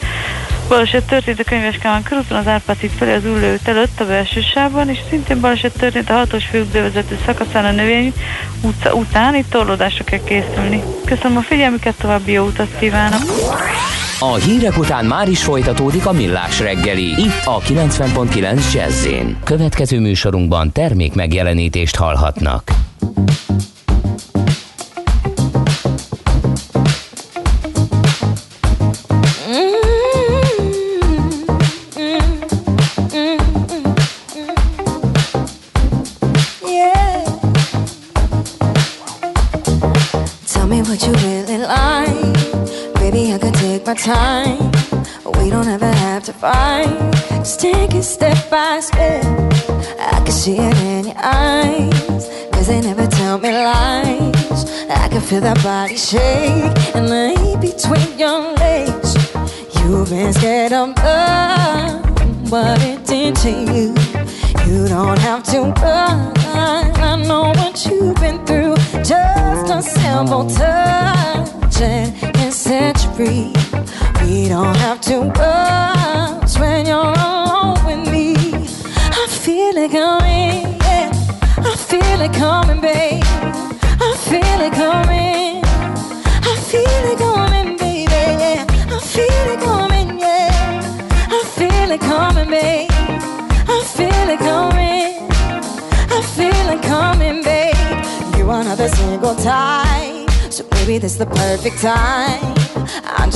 Baleset történt a Könyves Kálmán körúton az Árpád híd felé az út előtt a belső sávban, és szintén baleset történt a hatos főútbevezető szakaszán a növény utca után, itt torlódásra kell készülni. Köszönöm a figyelmüket, további jó utat kívánok! A hírek után már is folytatódik a millás reggeli, itt a 90.9 jazz Következő műsorunkban termék megjelenítést hallhatnak. Time. We don't ever have to fight. Just take it step by step. I can see it in your eyes. Cause they never tell me lies. I can feel that body shake. And lay between your legs. You've been scared of love. What it did to you. You don't have to run. I know what you've been through. Just a simple touch and can set you free. We don't have to rush when you're alone with me. I feel it coming, yeah. I feel it coming, babe. I feel it coming. I feel it coming, baby. Yeah. I feel it coming, yeah. I feel it coming, babe. I feel it coming. I feel it coming, babe. You another single time, so maybe this is the perfect time I'm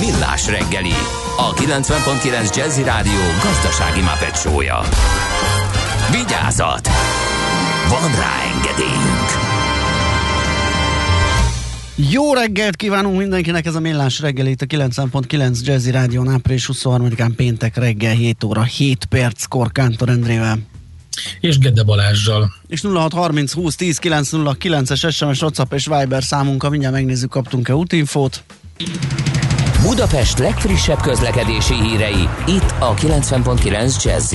Millás reggeli, a 90.9 Jazzy Rádió gazdasági mapetsója. Vigyázat! Van rá engedélyünk! Jó reggelt kívánunk mindenkinek, ez a Millás reggel itt a 90.9 Jazzy Rádió április 23-án péntek reggel 7 óra 7 perc Kántor Endrével. És Gede Balázsjal. És 0630 20 10 909-es SMS, WhatsApp és Viber számunkkal mindjárt megnézzük, kaptunk-e útinfót. Budapest legfrissebb közlekedési hírei, itt a 90.9 jazz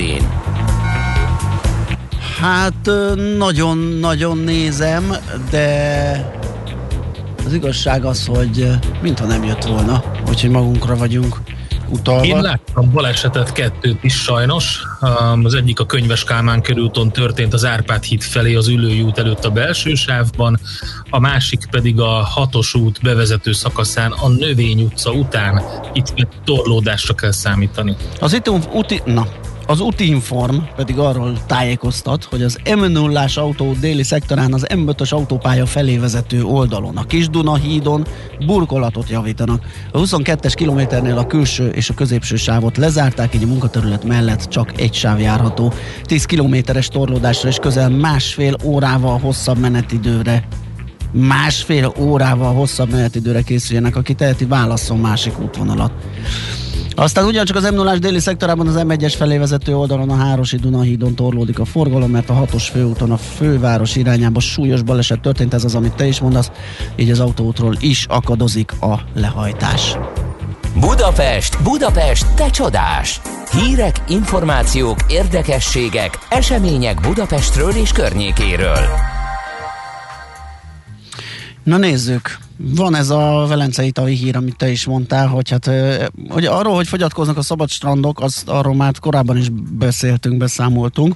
Hát nagyon-nagyon nézem, de az igazság az, hogy mintha nem jött volna, úgyhogy magunkra vagyunk utalva. Én láttam balesetet kettőt is sajnos. Az egyik a Könyves Kálmán körúton történt az Árpád híd felé az ülői út előtt a belső sávban, a másik pedig a hatos út bevezető szakaszán a Növény utca után. Itt torlódásra kell számítani. Az itt úti, na, az Utinform pedig arról tájékoztat, hogy az m 0 autó déli szektorán az M5-ös autópálya felé vezető oldalon, a Kisduna hídon burkolatot javítanak. A 22-es kilométernél a külső és a középső sávot lezárták, így a munkaterület mellett csak egy sáv járható. 10 kilométeres torlódásra és közel másfél órával hosszabb menetidőre másfél órával hosszabb menetidőre készüljenek, aki teheti, válaszol másik útvonalat. Aztán ugyancsak az m 0 déli szektorában az M1-es felé vezető oldalon a Hárosi Dunahídon torlódik a forgalom, mert a hatos főúton a főváros irányába súlyos baleset történt, ez az, amit te is mondasz, így az autóútról is akadozik a lehajtás. Budapest, Budapest, te csodás! Hírek, információk, érdekességek, események Budapestről és környékéről. Na nézzük, van ez a velencei tavi hír, amit te is mondtál, hogy hát hogy arról, hogy fogyatkoznak a szabad strandok, az arról már korábban is beszéltünk, beszámoltunk,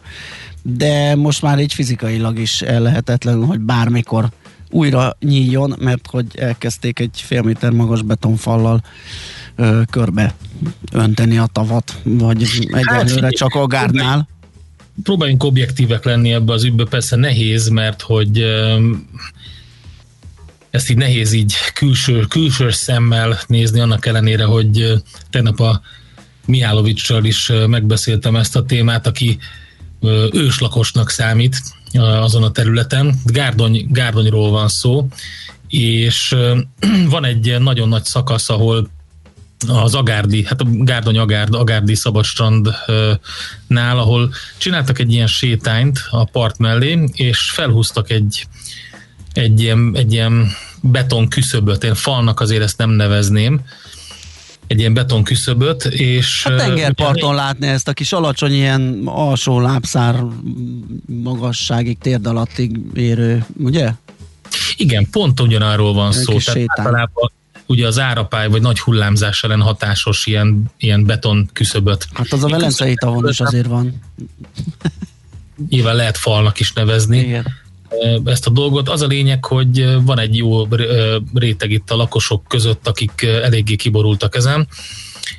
de most már így fizikailag is lehetetlen, hogy bármikor újra nyíljon, mert hogy elkezdték egy fél méter magas betonfallal ö, körbe önteni a tavat, vagy egyelőre hát, csak a gárdnál. Próbáljunk objektívek lenni ebbe az ügybe, persze nehéz, mert hogy ö, ezt így nehéz így külső, külső szemmel nézni, annak ellenére, hogy tegnap a Mihálovicsal is megbeszéltem ezt a témát, aki őslakosnak számít azon a területen. Gárdony, Gárdonyról van szó, és van egy nagyon nagy szakasz, ahol az Agárdi, hát a Gárdony Agárd, Agárdi szabadstrandnál, ahol csináltak egy ilyen sétányt a part mellé, és felhúztak egy egy ilyen, egy ilyen beton küszöböt, én falnak azért ezt nem nevezném, egy ilyen beton küszöböt, és... A tengerparton ugye, látni ezt a kis alacsony ilyen alsó lábszár magasságig, térd alattig érő, ugye? Igen, pont ugyanarról van szó. Tehát általában ugye az árapály vagy nagy hullámzás ellen hatásos ilyen, ilyen beton küszöböt. Hát az a velencei tavon is azért van. Nyilván lehet falnak is nevezni. Igen ezt a dolgot. Az a lényeg, hogy van egy jó réteg itt a lakosok között, akik eléggé kiborultak ezen,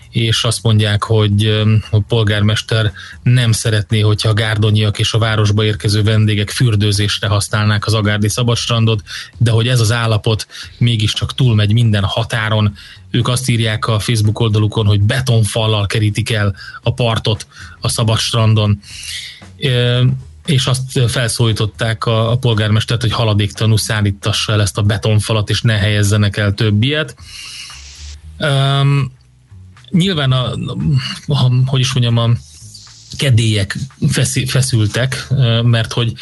és azt mondják, hogy a polgármester nem szeretné, hogyha a gárdonyiak és a városba érkező vendégek fürdőzésre használnák az Agárdi szabadstrandot, de hogy ez az állapot mégiscsak túlmegy minden határon. Ők azt írják a Facebook oldalukon, hogy betonfallal kerítik el a partot a szabadstrandon és azt felszólították a, a polgármestert, hogy haladéktanú szállítassa el ezt a betonfalat, és ne helyezzenek el több. Um, nyilván a, a, hogy is mondjam, a kedélyek feszültek, mert hogy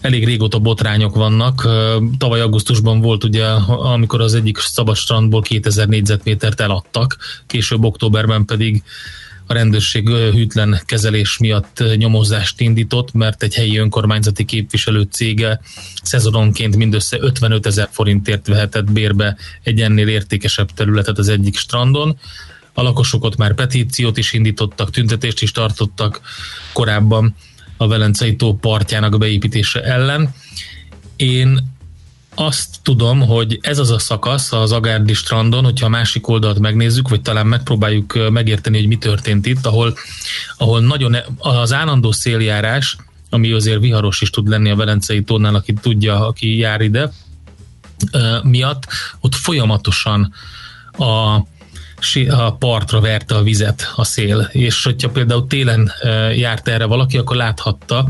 elég régóta botrányok vannak. Tavaly augusztusban volt ugye, amikor az egyik szabadstrandból 2000 négyzetmétert eladtak, később októberben pedig a rendőrség hűtlen kezelés miatt nyomozást indított, mert egy helyi önkormányzati képviselő cége szezononként mindössze 55 ezer forintért vehetett bérbe egy ennél értékesebb területet az egyik strandon. A lakosok ott már petíciót is indítottak, tüntetést is tartottak korábban a Velencei tó partjának beépítése ellen. Én azt tudom, hogy ez az a szakasz az Agárdi strandon, hogyha a másik oldalt megnézzük, vagy talán megpróbáljuk megérteni, hogy mi történt itt, ahol, ahol nagyon e- az állandó széljárás, ami azért viharos is tud lenni a Velencei tónál, aki tudja, aki jár ide, miatt ott folyamatosan a a partra verte a vizet a szél, és hogyha például télen járt erre valaki, akkor láthatta,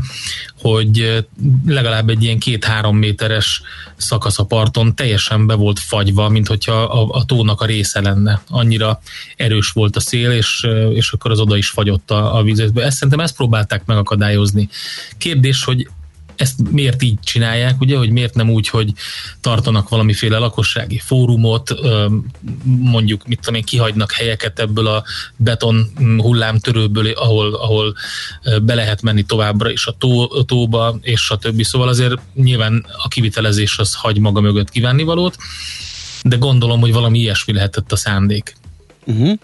hogy legalább egy ilyen két-három méteres szakasz a parton teljesen be volt fagyva, mint hogyha a, a tónak a része lenne. Annyira erős volt a szél, és, és akkor az oda is fagyott a, a vízbe. Ezt szerintem ezt próbálták megakadályozni. Kérdés, hogy ezt miért így csinálják, ugye, hogy miért nem úgy, hogy tartanak valamiféle lakossági fórumot, mondjuk, mit tudom én, kihagynak helyeket ebből a beton hullámtörőből, ahol, ahol be lehet menni továbbra is a, tó, a tóba, és többi. Szóval azért nyilván a kivitelezés az hagy maga mögött kívánnivalót, de gondolom, hogy valami ilyesmi lehetett a szándék. Uh-huh.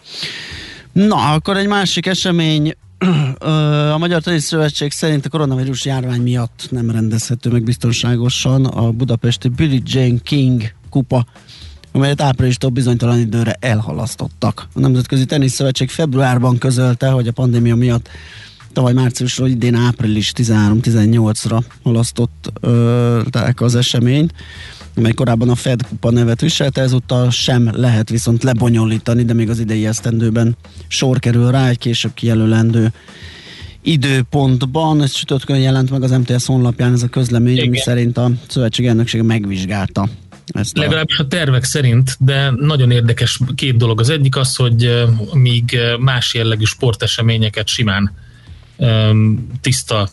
Na, akkor egy másik esemény a Magyar Tenis Szövetség szerint a koronavírus járvány miatt nem rendezhető meg biztonságosan a budapesti Billie Jane King kupa, amelyet áprilistól bizonytalan időre elhalasztottak. A Nemzetközi Tenisz Szövetség februárban közölte, hogy a pandémia miatt tavaly márciusról idén április 13-18-ra halasztották az eseményt amely korábban a Fed kupa nevet viselte, ezúttal sem lehet viszont lebonyolítani, de még az idei esztendőben sor kerül rá egy később kijelölendő időpontban. Ez csütörtökön jelent meg az MTS honlapján ez a közlemény, ami szerint a szövetség elnöksége megvizsgálta ezt a... Legalábbis a tervek szerint, de nagyon érdekes két dolog. Az egyik az, hogy míg más jellegű sporteseményeket simán tiszta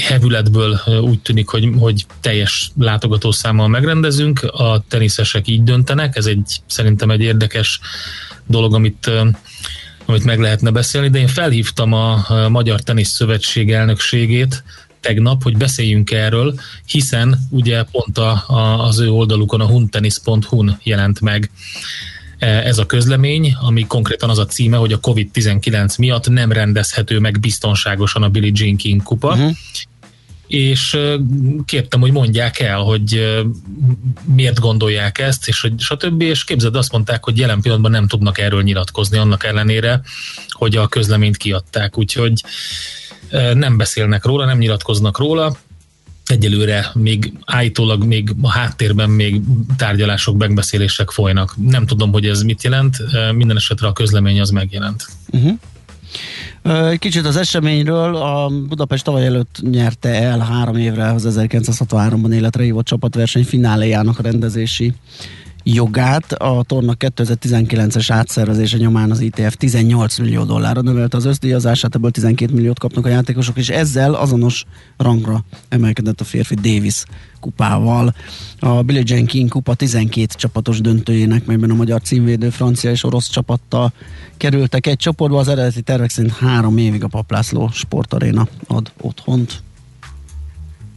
hevületből úgy tűnik, hogy, hogy teljes látogatószámmal megrendezünk. A teniszesek így döntenek, ez egy szerintem egy érdekes dolog, amit amit meg lehetne beszélni, de én felhívtam a Magyar Tenisz Szövetség elnökségét tegnap, hogy beszéljünk erről, hiszen ugye pont a, a, az ő oldalukon a huntenis.hu-n jelent meg ez a közlemény, ami konkrétan az a címe, hogy a COVID-19 miatt nem rendezhető meg biztonságosan a Billie Jean King kupa. Uh-huh és kértem, hogy mondják el, hogy miért gondolják ezt, és hogy stb. És képzeld, azt mondták, hogy jelen pillanatban nem tudnak erről nyilatkozni, annak ellenére, hogy a közleményt kiadták. Úgyhogy nem beszélnek róla, nem nyilatkoznak róla, egyelőre még állítólag még a háttérben még tárgyalások, megbeszélések folynak. Nem tudom, hogy ez mit jelent, minden esetre a közlemény az megjelent. Uh-huh. Kicsit az eseményről, a Budapest tavaly előtt nyerte el három évre az 1963-ban életre hívott csapatverseny fináléjának a rendezési jogát. A torna 2019-es átszervezése nyomán az ITF 18 millió dollárra növelte az összdíjazását, ebből 12 milliót kapnak a játékosok, és ezzel azonos rangra emelkedett a férfi Davis kupával. A Billie Jean King kupa 12 csapatos döntőjének, melyben a magyar címvédő francia és orosz csapattal kerültek egy csoportba. Az eredeti tervek szerint három évig a Paplászló sportaréna ad otthont.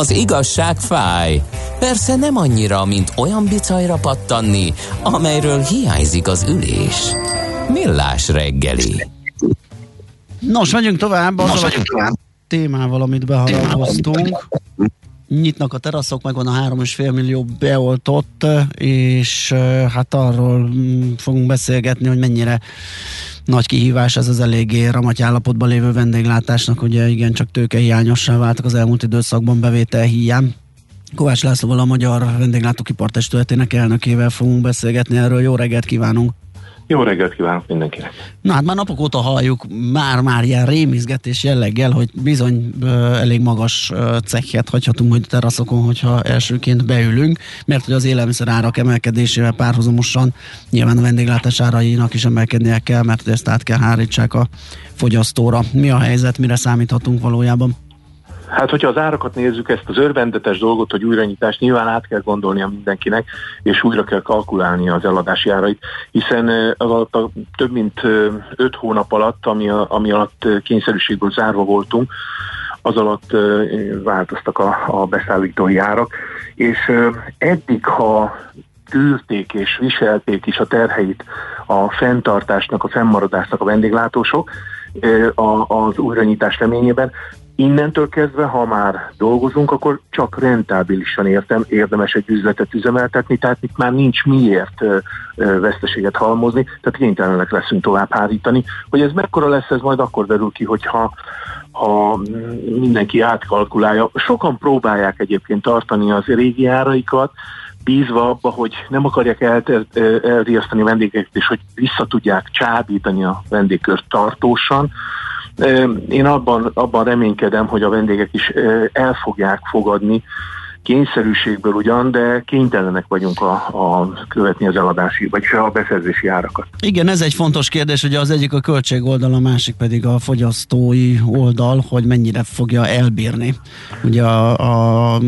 Az igazság fáj. Persze nem annyira, mint olyan bicajra pattanni, amelyről hiányzik az ülés. Millás reggeli. Nos, megyünk tovább. Nos, megyünk tovább. témával, amit beharangoztunk. Nyitnak a teraszok, megvan a 3,5 millió beoltott, és hát arról mm, fogunk beszélgetni, hogy mennyire nagy kihívás ez az eléggé ramaty állapotban lévő vendéglátásnak, ugye igen, csak tőkehiányossá váltak az elmúlt időszakban bevétel hiány. Kovács Lászlóval a Magyar Vendéglátókipar Testületének elnökével fogunk beszélgetni erről. Jó reggelt kívánunk! Jó reggelt kívánok mindenkinek! Na hát már napok óta halljuk már-már ilyen rémizgetés jelleggel, hogy bizony ö, elég magas ö, cekhet hagyhatunk hogy teraszokon, hogyha elsőként beülünk, mert hogy az élelmiszer árak emelkedésével párhuzamosan nyilván a vendéglátás árainak is emelkednie kell, mert ezt át kell hárítsák a fogyasztóra. Mi a helyzet, mire számíthatunk valójában? Hát, hogyha az árakat nézzük, ezt az örvendetes dolgot, hogy újranyitást nyilván át kell gondolnia mindenkinek, és újra kell kalkulálni az eladási árait, hiszen az alatt a több mint öt hónap alatt, ami, a, ami alatt kényszerűségből zárva voltunk, az alatt változtak a, a beszállítói árak, és eddig, ha tűrték és viselték is a terheit a fenntartásnak, a fennmaradásnak a vendéglátósok, az újranyitás reményében, Innentől kezdve, ha már dolgozunk, akkor csak rentábilisan értem, érdemes egy üzletet üzemeltetni, tehát itt már nincs miért veszteséget halmozni, tehát kénytelenek leszünk tovább hárítani. Hogy ez mekkora lesz, ez majd akkor derül ki, hogyha ha mindenki átkalkulálja. Sokan próbálják egyébként tartani az régi áraikat, bízva abba, hogy nem akarják elriasztani a vendégeket, és hogy vissza tudják csábítani a vendégkört tartósan, én abban, abban reménykedem, hogy a vendégek is el fogják fogadni kényszerűségből ugyan, de kénytelenek vagyunk a, a követni az eladási, vagy a beszerzési árakat. Igen, ez egy fontos kérdés, hogy az egyik a költség oldal, a másik pedig a fogyasztói oldal, hogy mennyire fogja elbírni ugye a, a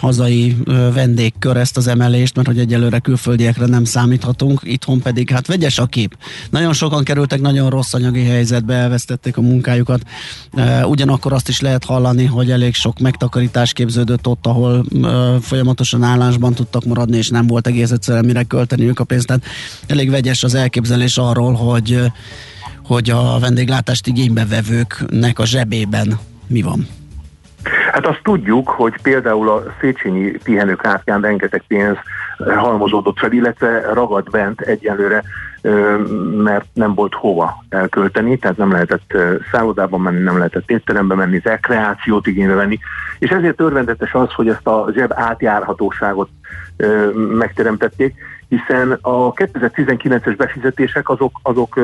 hazai vendégkör ezt az emelést, mert hogy egyelőre külföldiekre nem számíthatunk, itthon pedig hát vegyes a kép. Nagyon sokan kerültek nagyon rossz anyagi helyzetbe, elvesztették a munkájukat, ugyanakkor azt is lehet hallani, hogy elég sok megtakarítás képződött ott, ahol ahol folyamatosan állásban tudtak maradni, és nem volt egész egyszerűen mire költeni ők a pénzt. Tehát elég vegyes az elképzelés arról, hogy, hogy a vendéglátást igénybevevőknek a zsebében mi van. Hát azt tudjuk, hogy például a Széchenyi pihenőkártyán rengeteg pénz halmozódott fel, illetve ragad bent egyelőre, mert nem volt hova elkölteni, tehát nem lehetett szállodában menni, nem lehetett étterembe menni, rekreációt igénybe venni, és ezért örvendetes az, hogy ezt a zseb átjárhatóságot megteremtették, hiszen a 2019-es befizetések azok, azok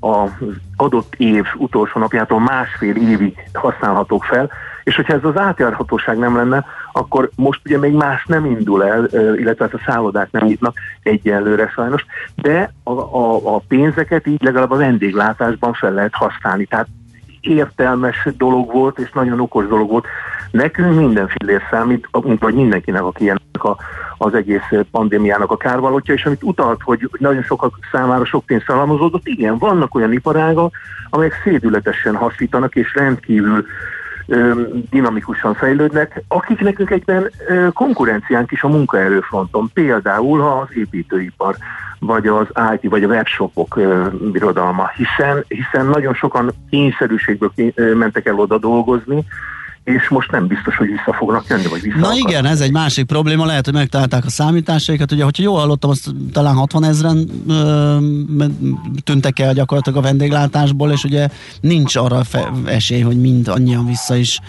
az adott év utolsó napjától másfél évig használhatók fel, és hogyha ez az átjárhatóság nem lenne, akkor most ugye még más nem indul el, illetve hát a szállodák nem nyitnak egyelőre sajnos, de a, a, a pénzeket így legalább a vendéglátásban fel lehet használni. Tehát értelmes dolog volt, és nagyon okos dolog volt. Nekünk minden fillér számít, vagy mindenkinek, aki ennek a, az egész pandémiának a kárvalótja, és amit utalt, hogy nagyon sokak számára sok pénz szalmazódott, igen, vannak olyan iparágak, amelyek szédületesen hasítanak, és rendkívül dinamikusan fejlődnek, akik nekünk egyben konkurenciánk is a munkaerőfronton, például ha az építőipar, vagy az IT, vagy a webshopok birodalma, hiszen, hiszen nagyon sokan kényszerűségből mentek el oda dolgozni, és most nem biztos, hogy vissza fognak jönni, vagy vissza Na akar. igen, ez egy másik probléma, lehet, hogy megtalálták a számításaikat, ugye, hogyha jól hallottam, azt talán 60 ezeren ö, tűntek el gyakorlatilag a vendéglátásból, és ugye nincs arra fe- esély, hogy mind annyian vissza is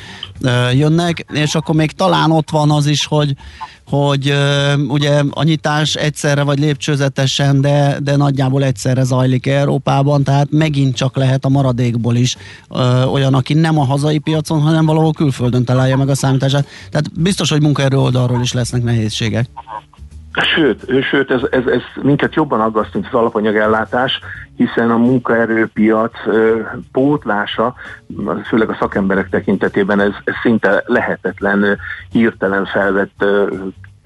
ö, jönnek, és akkor még talán ott van az is, hogy hogy ugye a nyitás egyszerre vagy lépcsőzetesen, de, de nagyjából egyszerre zajlik Európában, tehát megint csak lehet a maradékból is uh, olyan, aki nem a hazai piacon, hanem valahol külföldön találja meg a számítását. Tehát biztos, hogy munkaerő oldalról is lesznek nehézségek. Sőt, sőt ez, ez, ez minket jobban aggaszt, mint az alapanyagellátás, hiszen a munkaerőpiac ö, pótlása, főleg a szakemberek tekintetében ez, ez szinte lehetetlen, hirtelen felvett ö,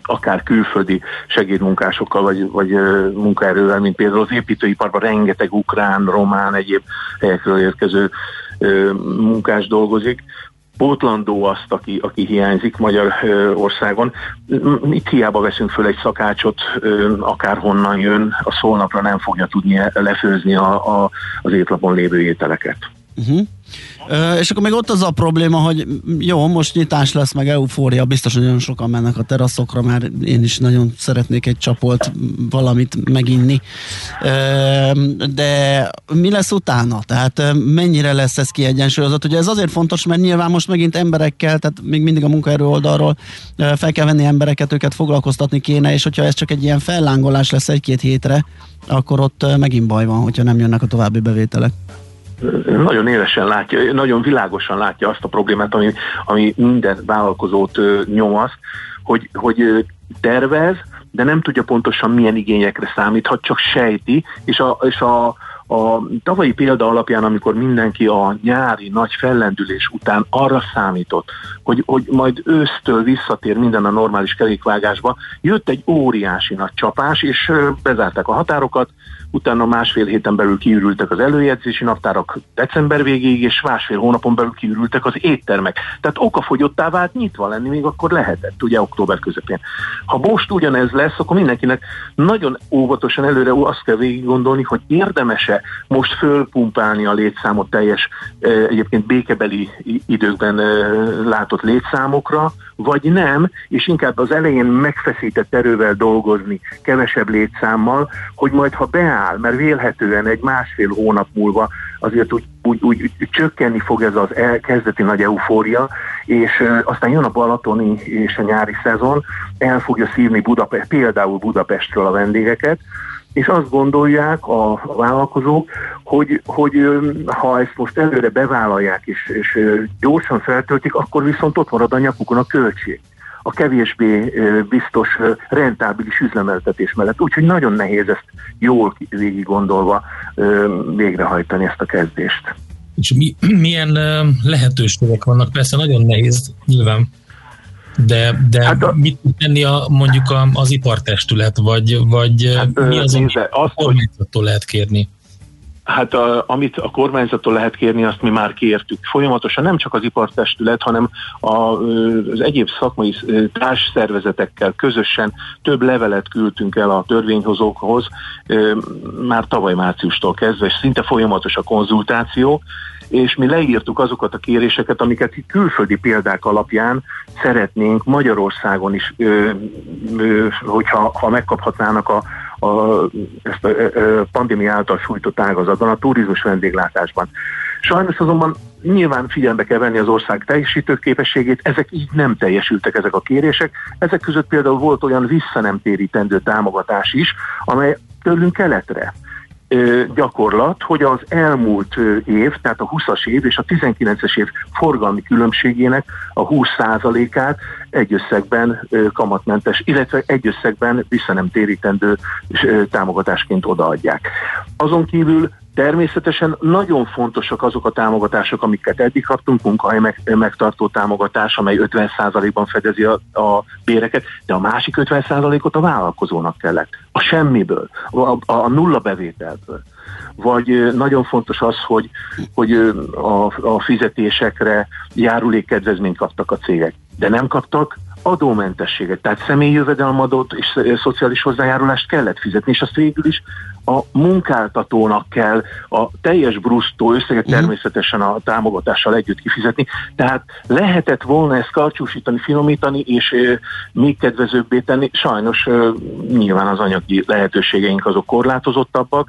akár külföldi segédmunkásokkal, vagy, vagy munkaerővel, mint például az építőiparban rengeteg ukrán, román, egyéb helyekről érkező munkás dolgozik. Pótlandó azt, aki, aki hiányzik Magyarországon. Itt hiába veszünk föl egy szakácsot, akárhonnan jön, a szólnapra nem fogja tudni lefőzni a, a, az étlapon lévő ételeket. Uh-huh. És akkor még ott az a probléma, hogy jó, most nyitás lesz, meg eufória, biztos, hogy nagyon sokan mennek a teraszokra, mert én is nagyon szeretnék egy csapolt valamit meginni. De mi lesz utána? Tehát mennyire lesz ez kiegyensúlyozott? Ugye ez azért fontos, mert nyilván most megint emberekkel, tehát még mindig a munkaerő oldalról fel kell venni embereket, őket foglalkoztatni kéne, és hogyha ez csak egy ilyen fellángolás lesz egy-két hétre, akkor ott megint baj van, hogyha nem jönnek a további bevételek nagyon élesen látja, nagyon világosan látja azt a problémát, ami, ami minden vállalkozót nyomaszt, hogy, hogy tervez, de nem tudja pontosan milyen igényekre számíthat, csak sejti, és a, és a, a tavalyi példa alapján, amikor mindenki a nyári nagy fellendülés után arra számított, hogy, hogy majd ősztől visszatér minden a normális kerékvágásba, jött egy óriási nagy csapás, és bezárták a határokat, utána másfél héten belül kiürültek az előjegyzési naptárak december végéig, és másfél hónapon belül kiürültek az éttermek. Tehát okafogyottá vált nyitva lenni, még akkor lehetett, ugye október közepén. Ha most ugyanez lesz, akkor mindenkinek nagyon óvatosan előre azt kell végig gondolni, hogy érdemese most fölpumpálni a létszámot teljes egyébként békebeli időkben látott létszámokra, vagy nem, és inkább az elején megfeszített erővel dolgozni, kevesebb létszámmal, hogy majd ha beáll, mert vélhetően egy másfél hónap múlva azért úgy, úgy, úgy, csökkenni fog ez az el, kezdeti nagy eufória, és aztán jön a balatoni és a nyári szezon, el fogja szívni Budapest, például Budapestről a vendégeket, és azt gondolják a vállalkozók, hogy, hogy ha ezt most előre bevállalják és, és gyorsan feltöltik, akkor viszont ott marad a nyakukon a költség a kevésbé biztos rentábilis üzlemeltetés mellett. Úgyhogy nagyon nehéz ezt jól végig gondolva végrehajtani ezt a kezdést. És mi, milyen lehetőségek vannak? Persze nagyon nehéz, nyilván de, de hát a, mit tud tenni a, mondjuk a, az ipartestület, vagy, vagy hát, mi az, amit a kormányzattól lehet kérni? Hát a, amit a kormányzattól lehet kérni, azt mi már kértük. Folyamatosan nem csak az ipartestület, hanem a, az egyéb szakmai társszervezetekkel közösen több levelet küldtünk el a törvényhozókhoz, már tavaly márciustól kezdve, és szinte folyamatos a konzultáció, és mi leírtuk azokat a kéréseket, amiket külföldi példák alapján szeretnénk Magyarországon is, ö, ö, hogyha ha megkaphatnának a, a, ezt a, a pandémia által sújtott ágazatban, a turizmus vendéglátásban. Sajnos azonban nyilván figyelembe kell venni az ország teljesítőképességét, ezek így nem teljesültek ezek a kérések. Ezek között például volt olyan visszanemtérítendő támogatás is, amely tőlünk keletre gyakorlat, hogy az elmúlt év, tehát a 20-as év és a 19-es év forgalmi különbségének a 20%-át egy összegben kamatmentes, illetve egy összegben vissza nem térítendő támogatásként odaadják. Azon kívül Természetesen nagyon fontosak azok a támogatások, amiket eddig kaptunk, munkahely meg, megtartó támogatás, amely 50%-ban fedezi a, a béreket, de a másik 50%-ot a vállalkozónak kellett. A semmiből, a, a nulla bevételből. Vagy nagyon fontos az, hogy, hogy a, a fizetésekre járulékkedvezményt kaptak a cégek, de nem kaptak adómentességet, tehát személyi jövedelmadót és szociális hozzájárulást kellett fizetni, és azt végül is a munkáltatónak kell a teljes brusztó összeget mhm. természetesen a támogatással együtt kifizetni. Tehát lehetett volna ezt karcsúsítani, finomítani, és még kedvezőbbé tenni. Sajnos nyilván az anyagi lehetőségeink azok korlátozottabbak,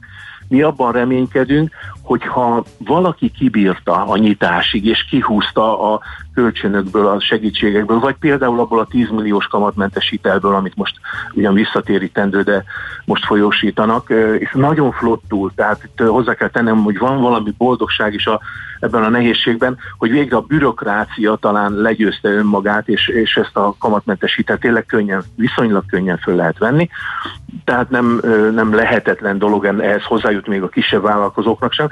mi abban reménykedünk, hogyha valaki kibírta a nyitásig, és kihúzta a kölcsönökből, a segítségekből, vagy például abból a 10 milliós kamatmentes hitelből, amit most ugyan visszatérítendő, de most folyósítanak, és nagyon flottul, tehát itt hozzá kell tennem, hogy van valami boldogság is a, ebben a nehézségben, hogy végre a bürokrácia talán legyőzte önmagát, és, és ezt a kamatmentes hitelt tényleg könnyen, viszonylag könnyen föl lehet venni, tehát nem, nem lehetetlen dolog ehhez hozzájut még a kisebb vállalkozóknak sem,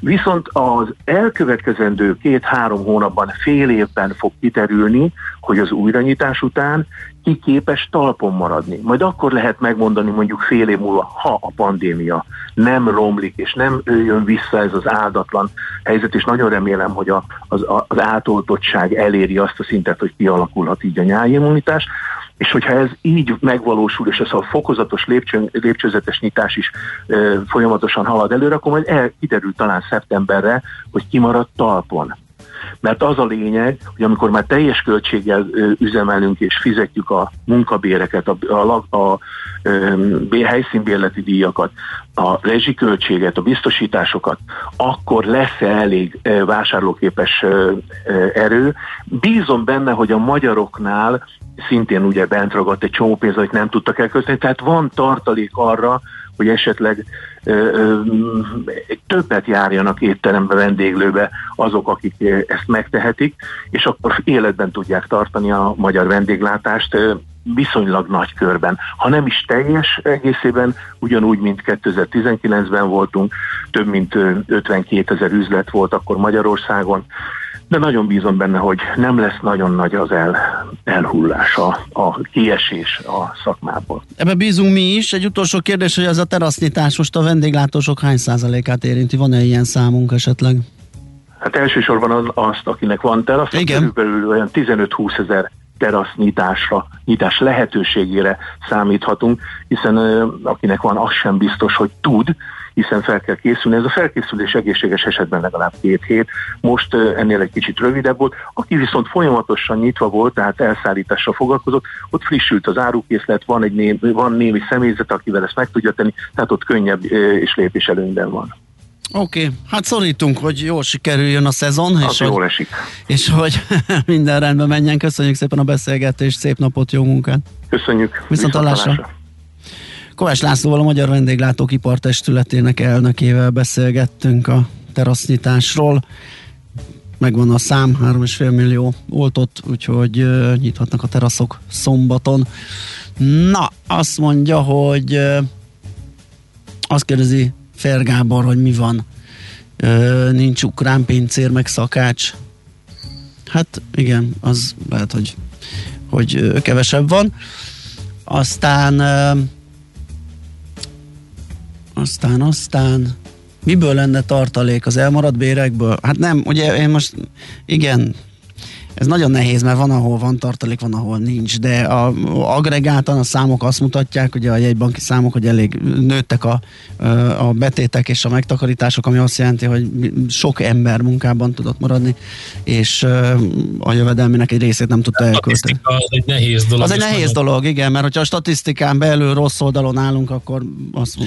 Viszont az elkövetkezendő két-három hónapban, fél évben fog kiterülni, hogy az újranyitás után ki képes talpon maradni. Majd akkor lehet megmondani mondjuk fél év múlva, ha a pandémia nem romlik, és nem jön vissza ez az áldatlan helyzet, és nagyon remélem, hogy a, az, az átoltottság eléri azt a szintet, hogy kialakulhat így a nyájimmunitás, és hogyha ez így megvalósul, és ez a fokozatos lépcső, lépcsőzetes nyitás is e, folyamatosan halad előre, akkor majd elkiderül talán szeptemberre, hogy kimarad talpon. Mert az a lényeg, hogy amikor már teljes költséggel üzemelünk és fizetjük a munkabéreket, a, a, a, a helyszínbérleti díjakat, a rezsiköltséget, a biztosításokat, akkor lesz-e elég vásárlóképes erő. Bízom benne, hogy a magyaroknál szintén ugye bent ragadt egy csomó pénz, amit nem tudtak elkölteni, tehát van tartalék arra, hogy esetleg többet járjanak étterembe, vendéglőbe azok, akik ezt megtehetik, és akkor életben tudják tartani a magyar vendéglátást viszonylag nagy körben. Ha nem is teljes egészében, ugyanúgy, mint 2019-ben voltunk, több mint 52 ezer üzlet volt akkor Magyarországon, de nagyon bízom benne, hogy nem lesz nagyon nagy az el, elhullás, a, kiesés a szakmából. Ebbe bízunk mi is. Egy utolsó kérdés, hogy ez a terasznyitás most a vendéglátósok hány százalékát érinti? Van-e ilyen számunk esetleg? Hát elsősorban az, azt, akinek van terasz, Igen. körülbelül olyan 15-20 ezer terasznyitásra, nyitás lehetőségére számíthatunk, hiszen akinek van, az sem biztos, hogy tud, hiszen fel kell készülni. Ez a felkészülés egészséges esetben legalább két hét, most ennél egy kicsit rövidebb volt. Aki viszont folyamatosan nyitva volt, tehát elszállítással foglalkozott, ott frissült az árukészlet, van, egy némi, van némi személyzet, akivel ezt meg tudja tenni, tehát ott könnyebb és lépés előnyben van. Oké, okay. hát szorítunk, hogy jól sikerüljön a szezon. Az és jól hogy, esik. És hogy minden rendben menjen. Köszönjük szépen a beszélgetést, szép napot, jó munkát. Köszönjük. Viszont hallásra. Kovács Lászlóval a Magyar Vendéglátók Ipartestületének elnökével beszélgettünk a terasznyitásról. Megvan a szám, 3,5 millió oltott, úgyhogy nyithatnak a teraszok szombaton. Na, azt mondja, hogy azt kérdezi Fergábor, hogy mi van. Nincs ukrán pincér, meg szakács. Hát igen, az lehet, hogy, hogy kevesebb van. Aztán aztán, aztán miből lenne tartalék az elmaradt bérekből? Hát nem, ugye én most, igen, ez nagyon nehéz, mert van, ahol van tartalék, van, ahol nincs, de a, agregáltan a számok azt mutatják, ugye a jegybanki számok, hogy elég nőttek a, a betétek és a megtakarítások, ami azt jelenti, hogy sok ember munkában tudott maradni, és a jövedelmének egy részét nem tudta elkölteni. Az egy nehéz dolog. Az egy nehéz dolog, igen, mert hogyha a statisztikán belül rossz oldalon állunk, akkor, azt,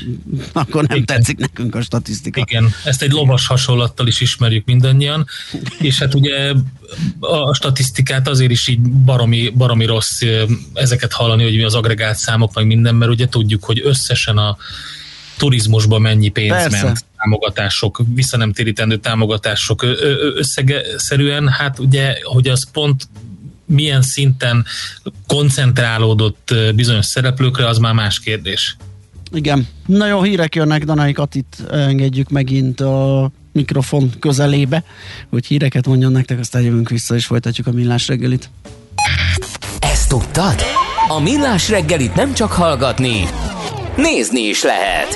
akkor nem igen. tetszik nekünk a statisztika. Igen, ezt egy lovas hasonlattal is ismerjük mindannyian, és hát ugye a statisztikát azért is így baromi, baromi rossz ezeket hallani, hogy mi az agregált számok, meg minden, mert ugye tudjuk, hogy összesen a turizmusba mennyi pénz Persze. ment, támogatások, visszanemtérítendő támogatások összegeszerűen, hát ugye, hogy az pont milyen szinten koncentrálódott bizonyos szereplőkre, az már más kérdés. Igen. Na jó, hírek jönnek, Danai Katit engedjük megint a mikrofon közelébe, hogy híreket mondjon nektek, aztán jövünk vissza és folytatjuk a millás reggelit. Ezt tudtad? A millás reggelit nem csak hallgatni, nézni is lehet.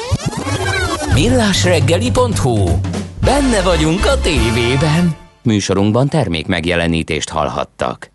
millásreggeli.hu Benne vagyunk a tévében. Műsorunkban termék megjelenítést hallhattak.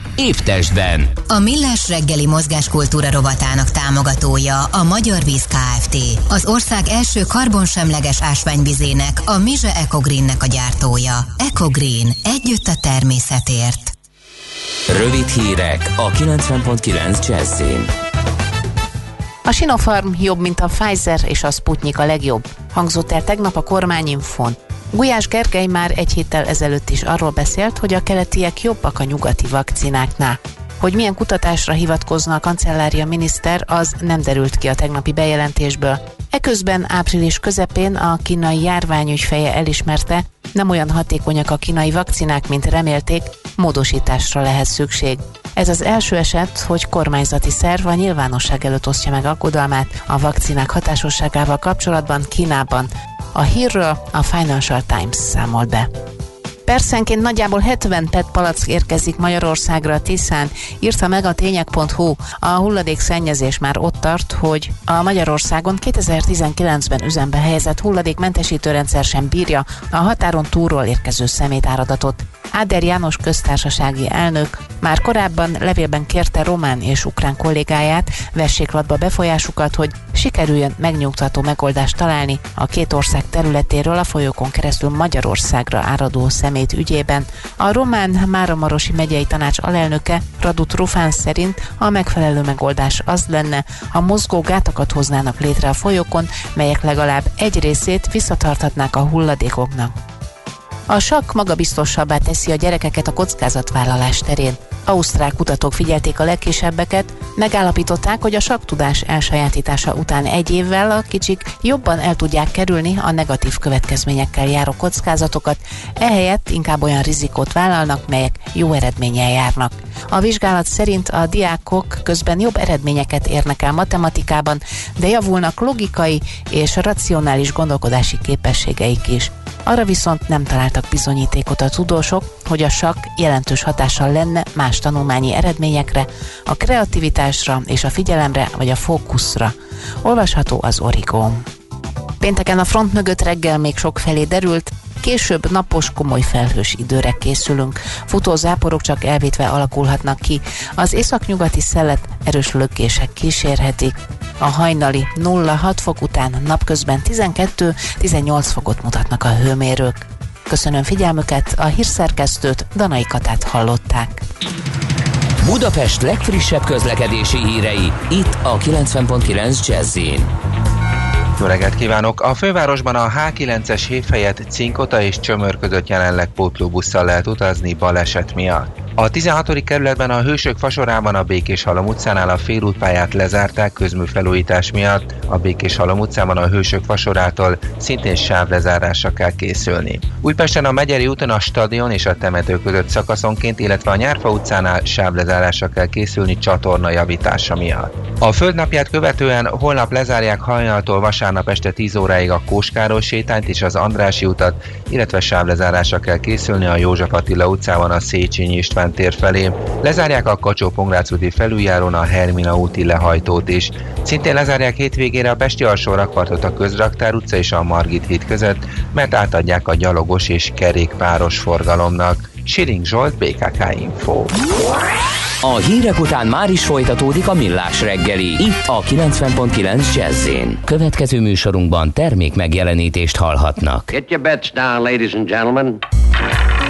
évtestben. A Millás reggeli mozgáskultúra rovatának támogatója a Magyar Víz Kft. Az ország első karbonsemleges ásványvizének, a Mize Ecogreennek a gyártója. Ecogreen. Együtt a természetért. Rövid hírek a 90.9 Jazzin. A Sinopharm jobb, mint a Pfizer és a Sputnik a legjobb. Hangzott el tegnap a kormányinfon. Gulyás Gergely már egy héttel ezelőtt is arról beszélt, hogy a keletiek jobbak a nyugati vakcináknál. Hogy milyen kutatásra hivatkozna a kancellária miniszter, az nem derült ki a tegnapi bejelentésből. Eközben április közepén a kínai járványügy feje elismerte, nem olyan hatékonyak a kínai vakcinák, mint remélték, módosításra lehet szükség. Ez az első eset, hogy kormányzati szerv a nyilvánosság előtt osztja meg aggodalmát a vakcinák hatásosságával kapcsolatban Kínában. A hírről a Financial Times számolt be. Perszenként nagyjából 70 PET palack érkezik Magyarországra Tiszán, írta meg a tények.hu. A hulladék szennyezés már ott tart, hogy a Magyarországon 2019-ben üzembe helyezett hulladékmentesítő rendszer sem bírja a határon túlról érkező szemétáradatot. Áder János köztársasági elnök már korábban levélben kérte román és ukrán kollégáját, vessék latba befolyásukat, hogy sikerüljön megnyugtató megoldást találni a két ország területéről a folyókon keresztül Magyarországra áradó szemét ügyében. A román Máramarosi megyei tanács alelnöke Radut Rufán szerint a megfelelő megoldás az lenne, ha mozgó gátakat hoznának létre a folyókon, melyek legalább egy részét visszatarthatnák a hulladékoknak. A sakk magabiztosabbá teszi a gyerekeket a kockázatvállalás terén. Ausztrál kutatók figyelték a legkisebbeket, megállapították, hogy a saktudás elsajátítása után egy évvel a kicsik jobban el tudják kerülni a negatív következményekkel járó kockázatokat, ehelyett inkább olyan rizikót vállalnak, melyek jó eredménnyel járnak. A vizsgálat szerint a diákok közben jobb eredményeket érnek el matematikában, de javulnak logikai és racionális gondolkodási képességeik is. Arra viszont nem találtak bizonyítékot a tudósok, hogy a sakk jelentős hatással lenne más tanulmányi eredményekre, a kreativitásra és a figyelemre vagy a fókuszra. Olvasható az Origón. Pénteken a front mögött reggel még sok felé derült, Később napos, komoly felhős időre készülünk. Futó záporok csak elvétve alakulhatnak ki. Az északnyugati szelet erős lökések kísérhetik. A hajnali 0-6 fok után napközben 12-18 fokot mutatnak a hőmérők. Köszönöm figyelmüket, a hírszerkesztőt Danai Katát hallották. Budapest legfrissebb közlekedési hírei, itt a 90.9 jazz jó reggelt kívánok! A fővárosban a H9-es hév helyett Cinkota és Csömör között jelenleg pótlóbusszal lehet utazni baleset miatt. A 16. kerületben a Hősök fasorában a Békés Halom utcánál a félútpályát lezárták közműfelújítás miatt. A Békés Halom utcában a Hősök fasorától szintén sávlezárásra kell készülni. Újpesten a Megyeri úton a stadion és a temető között szakaszonként, illetve a Nyárfa utcánál sávlezárásra kell készülni csatorna javítása miatt. A földnapját követően holnap lezárják hajnaltól vasárnap este 10 óráig a Kóskáros sétányt és az Andrási utat, illetve sávlezárásra kell készülni a József Attila utcában a Széchenyi István István tér felé. Lezárják a kacsó úti felüljárón a Hermina úti lehajtót is. Szintén lezárják hétvégére a Pesti alsó rakpartot a Közraktár utca és a Margit híd között, mert átadják a gyalogos és kerékpáros forgalomnak. Siring Zsolt, BKK Info. A hírek után már is folytatódik a millás reggeli. Itt a 90.9 jazz Következő műsorunkban termék megjelenítést hallhatnak. Get your bets down, ladies and gentlemen.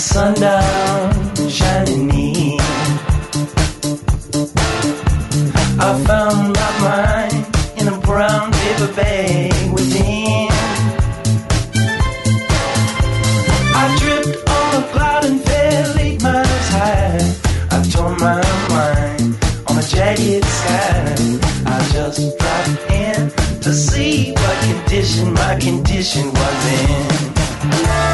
Sundown shining in. I found my mind in a brown paper bag within. I tripped on a cloud and fell eight miles high. I tore my mind on a jagged sky. I just dropped in to see what condition my condition was in.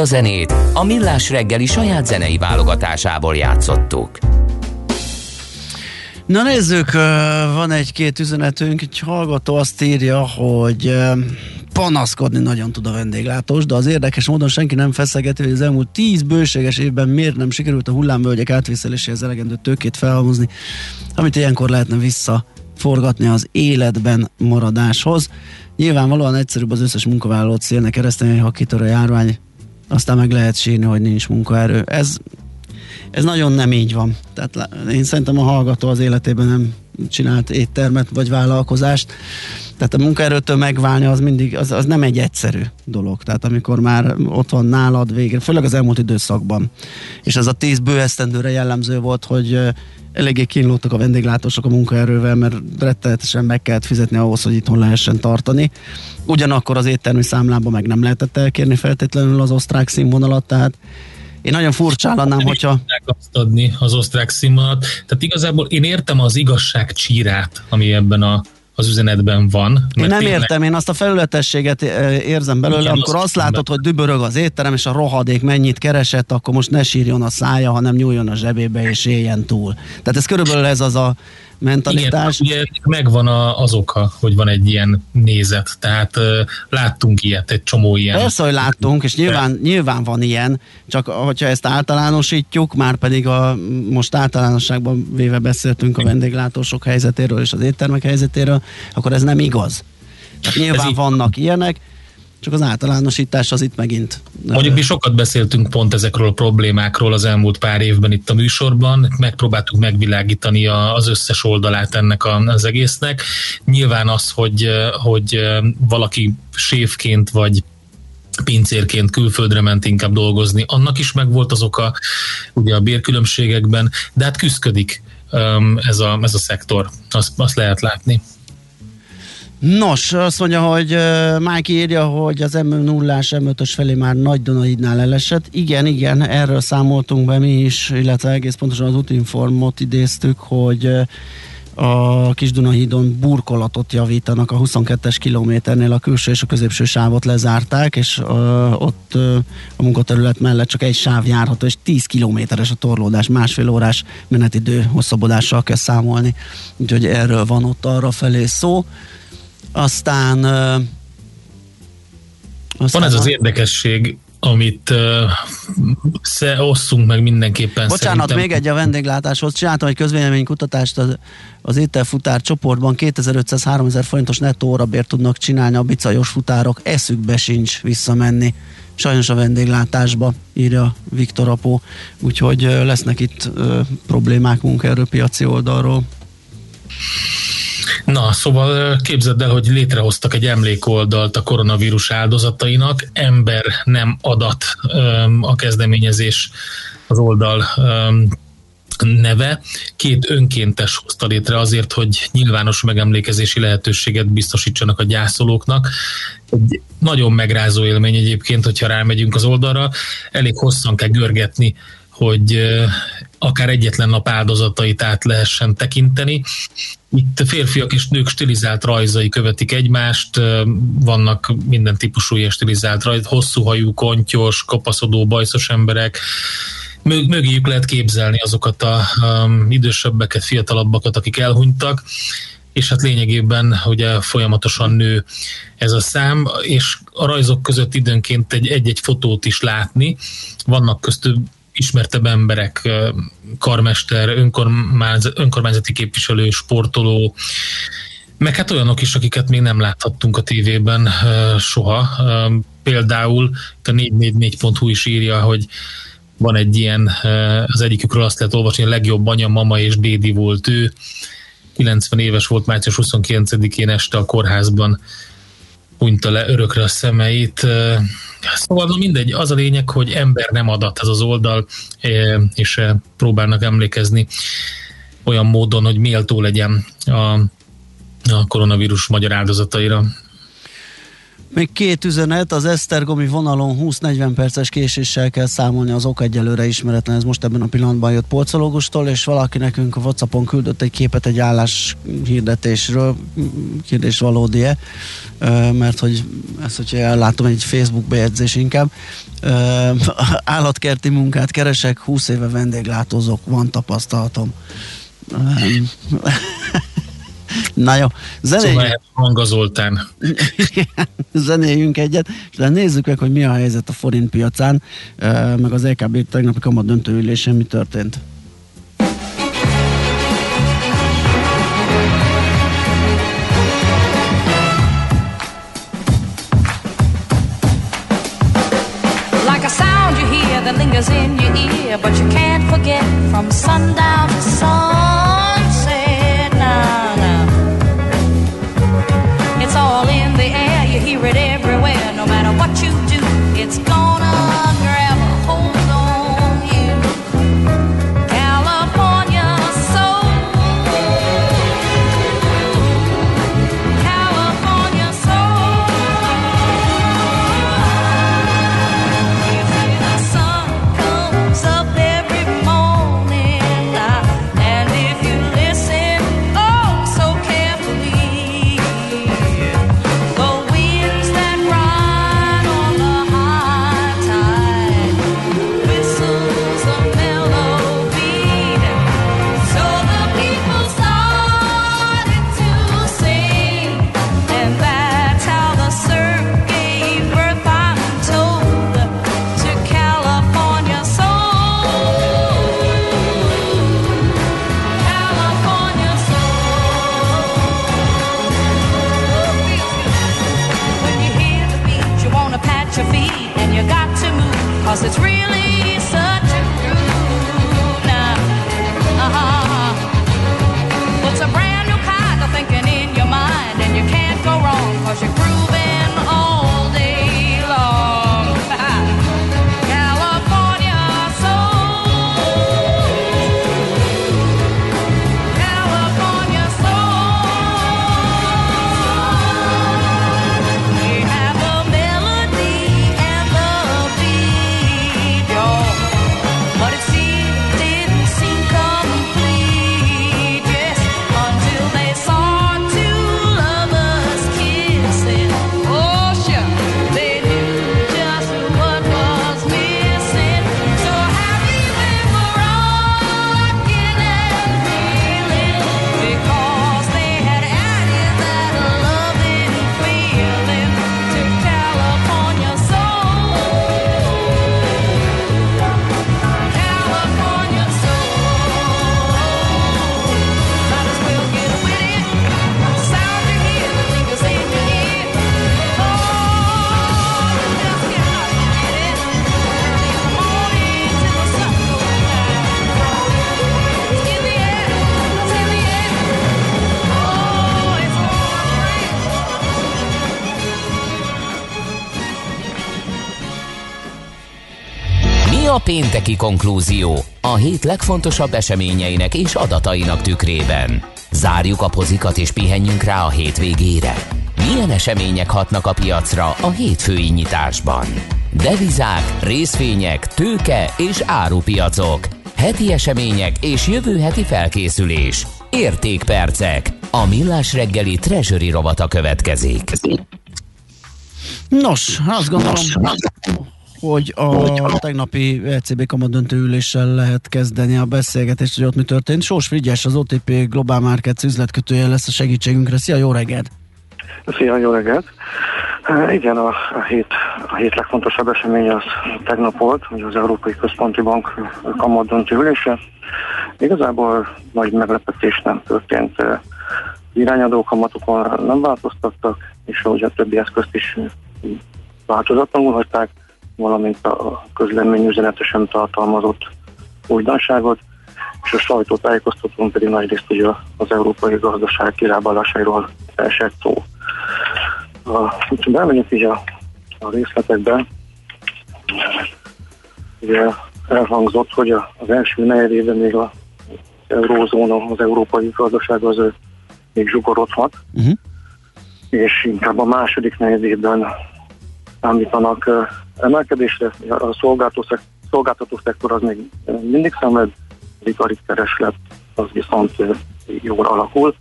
A zenét a Millás reggeli saját zenei válogatásából játszottuk. Na nézzük, van egy-két üzenetünk, egy hallgató azt írja, hogy panaszkodni nagyon tud a vendéglátós, de az érdekes módon senki nem feszegeti, hogy az elmúlt tíz bőséges évben miért nem sikerült a hullámvölgyek átvészeléséhez elegendő tőkét felhalmozni, amit ilyenkor lehetne visszaforgatni az életben maradáshoz. Nyilvánvalóan egyszerűbb az összes munkavállalót szélnek kereszteni, ha kitör a járvány, aztán meg lehet sírni, hogy nincs munkaerő. Ez ez nagyon nem így van. Tehát én szerintem a hallgató az életében nem csinált éttermet vagy vállalkozást. Tehát a munkaerőtől megválni az mindig, az, az nem egy egyszerű dolog. Tehát amikor már ott van nálad végre, főleg az elmúlt időszakban. És ez a tíz bő esztendőre jellemző volt, hogy eléggé kínlódtak a vendéglátósok a munkaerővel, mert rettenetesen meg kellett fizetni ahhoz, hogy itthon lehessen tartani. Ugyanakkor az éttermi számlában meg nem lehetett elkérni feltétlenül az osztrák színvonalat, tehát én nagyon furcsállanám, hogyha... tudnák azt adni az osztrák színvonalat. Tehát igazából én értem az igazság csírát, ami ebben a, az üzenetben van. Én mert nem tényleg- értem, én azt a felületességet érzem belőle, Igen, amikor azt azt látod, hogy dübörög az étterem, és a rohadék mennyit keresett, akkor most ne sírjon a szája, hanem nyúljon a zsebébe, és éljen túl. Tehát ez körülbelül ez az a mentalitás. Igen, ugye megvan a, az oka, hogy van egy ilyen nézet. Tehát láttunk ilyet, egy csomó ilyen. Persze, hogy láttunk, és nyilván, nyilván van ilyen, csak hogyha ezt általánosítjuk, már pedig a, most általánosságban véve beszéltünk a vendéglátósok helyzetéről és az éttermek helyzetéről, akkor ez nem igaz. Tehát nyilván vannak ilyenek, csak az általánosítás az itt megint. Mondjuk mi sokat beszéltünk pont ezekről a problémákról az elmúlt pár évben itt a műsorban, megpróbáltuk megvilágítani az összes oldalát ennek az egésznek. Nyilván az, hogy, hogy valaki séfként vagy pincérként külföldre ment inkább dolgozni, annak is megvolt az oka ugye a bérkülönbségekben, de hát küzdködik ez, a, ez a szektor, azt, azt lehet látni. Nos, azt mondja, hogy uh, Mike írja, hogy az m 0 s M5-ös felé már Nagy Dunaidnál elesett. Igen, igen, erről számoltunk be mi is, illetve egész pontosan az Utinformot idéztük, hogy uh, a Kisdunahídon burkolatot javítanak a 22-es kilométernél, a külső és a középső sávot lezárták, és uh, ott uh, a munkaterület mellett csak egy sáv járható, és 10 kilométeres a torlódás, másfél órás menetidő hosszabbodással kell számolni, úgyhogy erről van ott arra felé szó. Aztán, uh, aztán van ez az érdekesség, amit uh, osszunk meg mindenképpen. Bocsánat, szerintem. még egy a vendéglátáshoz. Csináltam egy közvéleménykutatást az, az ételfutár csoportban. 2500-3000 forintos nettó órabért tudnak csinálni a bicajos futárok. Eszükbe sincs visszamenni. Sajnos a vendéglátásba, írja Viktor Apó. Úgyhogy lesznek itt uh, problémák munkaerőpiaci oldalról. Na, szóval képzeld el, hogy létrehoztak egy emlékoldalt a koronavírus áldozatainak, ember nem adat a kezdeményezés az oldal neve. Két önkéntes hozta létre azért, hogy nyilvános megemlékezési lehetőséget biztosítsanak a gyászolóknak. Egy nagyon megrázó élmény egyébként, hogyha rámegyünk az oldalra. Elég hosszan kell görgetni hogy akár egyetlen nap áldozatait át lehessen tekinteni. Itt férfiak és nők stilizált rajzai követik egymást, vannak minden típusú ilyen stilizált rajz, hosszú hajú, kontyos, kapaszodó, bajszos emberek, mögéjük lehet képzelni azokat a um, idősebbeket, fiatalabbakat, akik elhunytak, és hát lényegében ugye folyamatosan nő ez a szám, és a rajzok között időnként egy, egy-egy fotót is látni. Vannak köztük ismertebb emberek, karmester, önkormányzati képviselő, sportoló, meg hát olyanok is, akiket még nem láthattunk a tévében soha. Például a 444.hu is írja, hogy van egy ilyen, az egyikükről azt lehet olvasni, a legjobb anya, mama és dédi volt ő. 90 éves volt március 29-én este a kórházban hunyta le örökre a szemeit. Szóval na mindegy, az a lényeg, hogy ember nem adat ez az oldal, és próbálnak emlékezni olyan módon, hogy méltó legyen a, a koronavírus magyar áldozataira. Még két üzenet, az Esztergomi vonalon 20-40 perces késéssel kell számolni, az ok egyelőre ismeretlen, ez most ebben a pillanatban jött polcológustól, és valaki nekünk a Whatsappon küldött egy képet egy állás hirdetésről, kérdés valódi-e, mert hogy ezt, hogyha ellátom egy Facebook bejegyzés inkább, állatkerti munkát keresek, 20 éve vendéglátózok, van tapasztalatom. Na jó, zenéljünk. Szóval Hanga Zoltán. zenéljünk egyet, és de nézzük meg, hogy mi a helyzet a forint piacán, meg az LKB tegnapi kamat döntőülésen mi történt. Pénteki konklúzió? A hét legfontosabb eseményeinek és adatainak tükrében. Zárjuk a pozikat és pihenjünk rá a hétvégére. Milyen események hatnak a piacra a hétfői nyitásban? Devizák, részvények, tőke és árupiacok. Heti események és jövő heti felkészülés. Értékpercek. A millás reggeli treasury rovata következik. Nos, azt gondolom, hogy a tegnapi ECB kamadöntő üléssel lehet kezdeni a beszélgetést, hogy ott mi történt. Sós Frigyes, az OTP Global Markets üzletkötője lesz a segítségünkre. Szia, jó reggelt! Szia, jó reggelt! E, igen, a, a, hét, a hét legfontosabb esemény az tegnap volt, hogy az Európai Központi Bank kamadöntő ülése. Igazából nagy meglepetés nem történt. E, irányadó kamatokon nem változtattak, és ahogy a többi eszközt is változatlanul hagyták, valamint a közlemény üzenetesen tartalmazott újdonságot, és a sajtótájékoztatón pedig nagyrészt ugye az európai gazdaság kirábalásairól esett szó. Ha bemegyünk így a, a részletekbe, ugye elhangzott, hogy az első negyedében még az eurózóna, az európai gazdaság az még zsugorodhat, uh-huh. és inkább a második negyedében számítanak emelkedésre. A szolgáltató szektor az még mindig szenved, a kereslet az viszont jól alakul.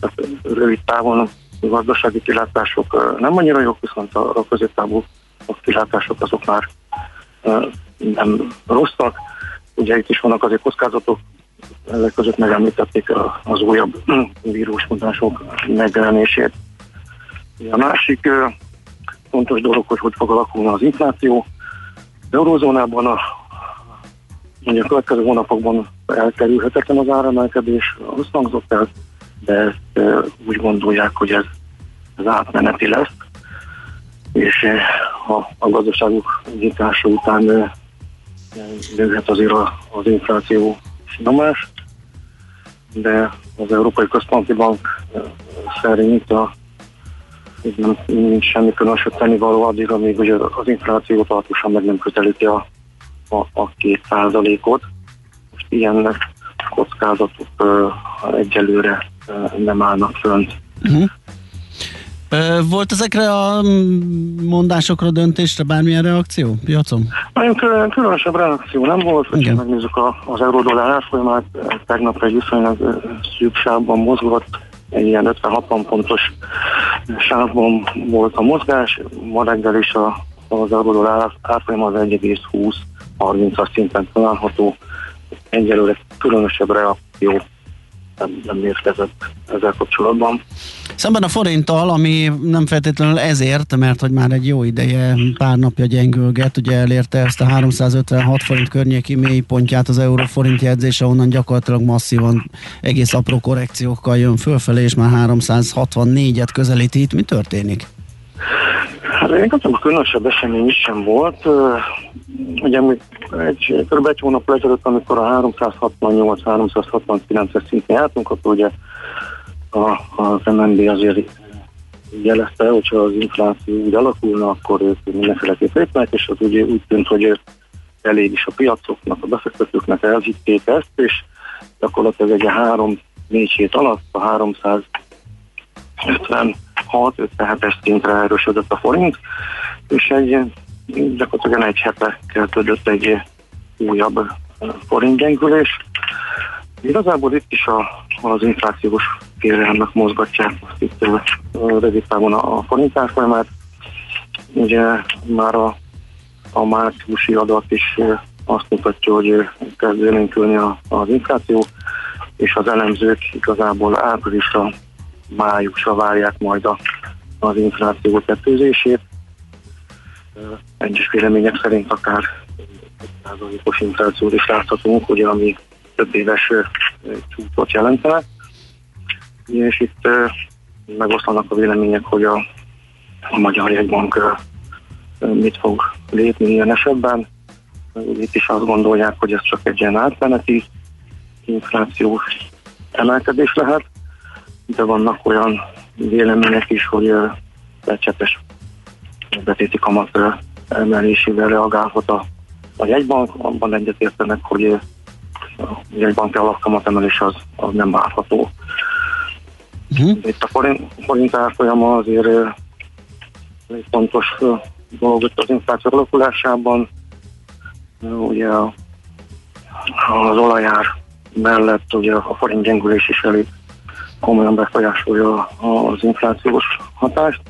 Tehát rövid távon a gazdasági kilátások nem annyira jók, viszont a középtávú kilátások azok már nem rosszak. Ugye itt is vannak azért kockázatok, ezek között megemlítették az újabb vírusmutások megjelenését. A másik fontos dolog, hogy hogy fog alakulni az infláció. Az eurózónában a, mondjuk a következő hónapokban elkerülhetetlen az áremelkedés, azt hangzott el, de ezt e, úgy gondolják, hogy ez, ez átmeneti lesz, és e, a, a gazdaságuk nyitása után e, nőhet azért a, az infláció nyomás, de az Európai Központi Bank szerint a nem, semmi különösebb tennivaló addig, amíg ugye az infláció tartósan meg nem közelíti a, a, a két százalékot. Most ilyen kockázatok uh, egyelőre uh, nem állnak fönt. Uh-huh. Volt ezekre a mondásokra, döntésre bármilyen reakció piacon? Nagyon különösebb reakció nem volt, hogyha megnézzük a, az eurodollár árfolyamát, tegnap egy viszonylag szűk mozgott, egy ilyen 50-60 pontos sávban volt a mozgás, ma reggel is a, az euródollár árfolyam az 1,20-30-as szinten található. Egyelőre különösebb reakció nem, nem érkezett ezzel kapcsolatban. Szemben a forinttal, ami nem feltétlenül ezért, mert hogy már egy jó ideje, pár napja gyengülget, ugye elérte ezt a 356 forint környéki mélypontját az euró forint jegyzése, onnan gyakorlatilag masszívan egész apró korrekciókkal jön fölfelé, és már 364-et közelíti. Itt mi történik? Hát a különösebb esemény is sem volt. Ugye egy, kb. egy hónap ezelőtt, amikor a 368-369-es szintén jártunk, akkor ugye a, az MNB azért jelezte, hogyha az infláció úgy alakulna, akkor ők mindenféleképp lépnek, és az ugye úgy tűnt, hogy elég is a piacoknak, a befektetőknek elhitték ezt, és gyakorlatilag egy három négy hét alatt a 356-57-es szintre erősödött a forint, és egy gyakorlatilag egy hete kezdődött egy újabb forintgyengülés. Igazából itt is a, az inflációs kérelemnek mozgatják itt rövid távon a forint árfolyamát. Ugye már a, a márciusi adat is azt mutatja, hogy kezd élénkülni az infláció, és az elemzők igazából áprilisra, májusra várják majd a, az infláció tetőzését. Egyes vélemények szerint akár százalékos inflációt is láthatunk, ugye, ami több éves csúcsot jelentene. És itt megoszlanak a vélemények, hogy a, a Magyar Jegybank mit fog lépni ilyen esetben. Itt is azt gondolják, hogy ez csak egy ilyen átmeneti inflációs emelkedés lehet, de vannak olyan vélemények is, hogy becsetes betéti kamat emelésével reagálhat a, a jegybank, abban egyetértenek, hogy a jegybanki alapkamat emelés az, az nem várható. Uh-huh. Itt a forint, forint árfolyama azért egy fontos dolog az infláció alakulásában. Ugye az olajár mellett ugye a forint gyengülés is elég komolyan befolyásolja az inflációs hatást,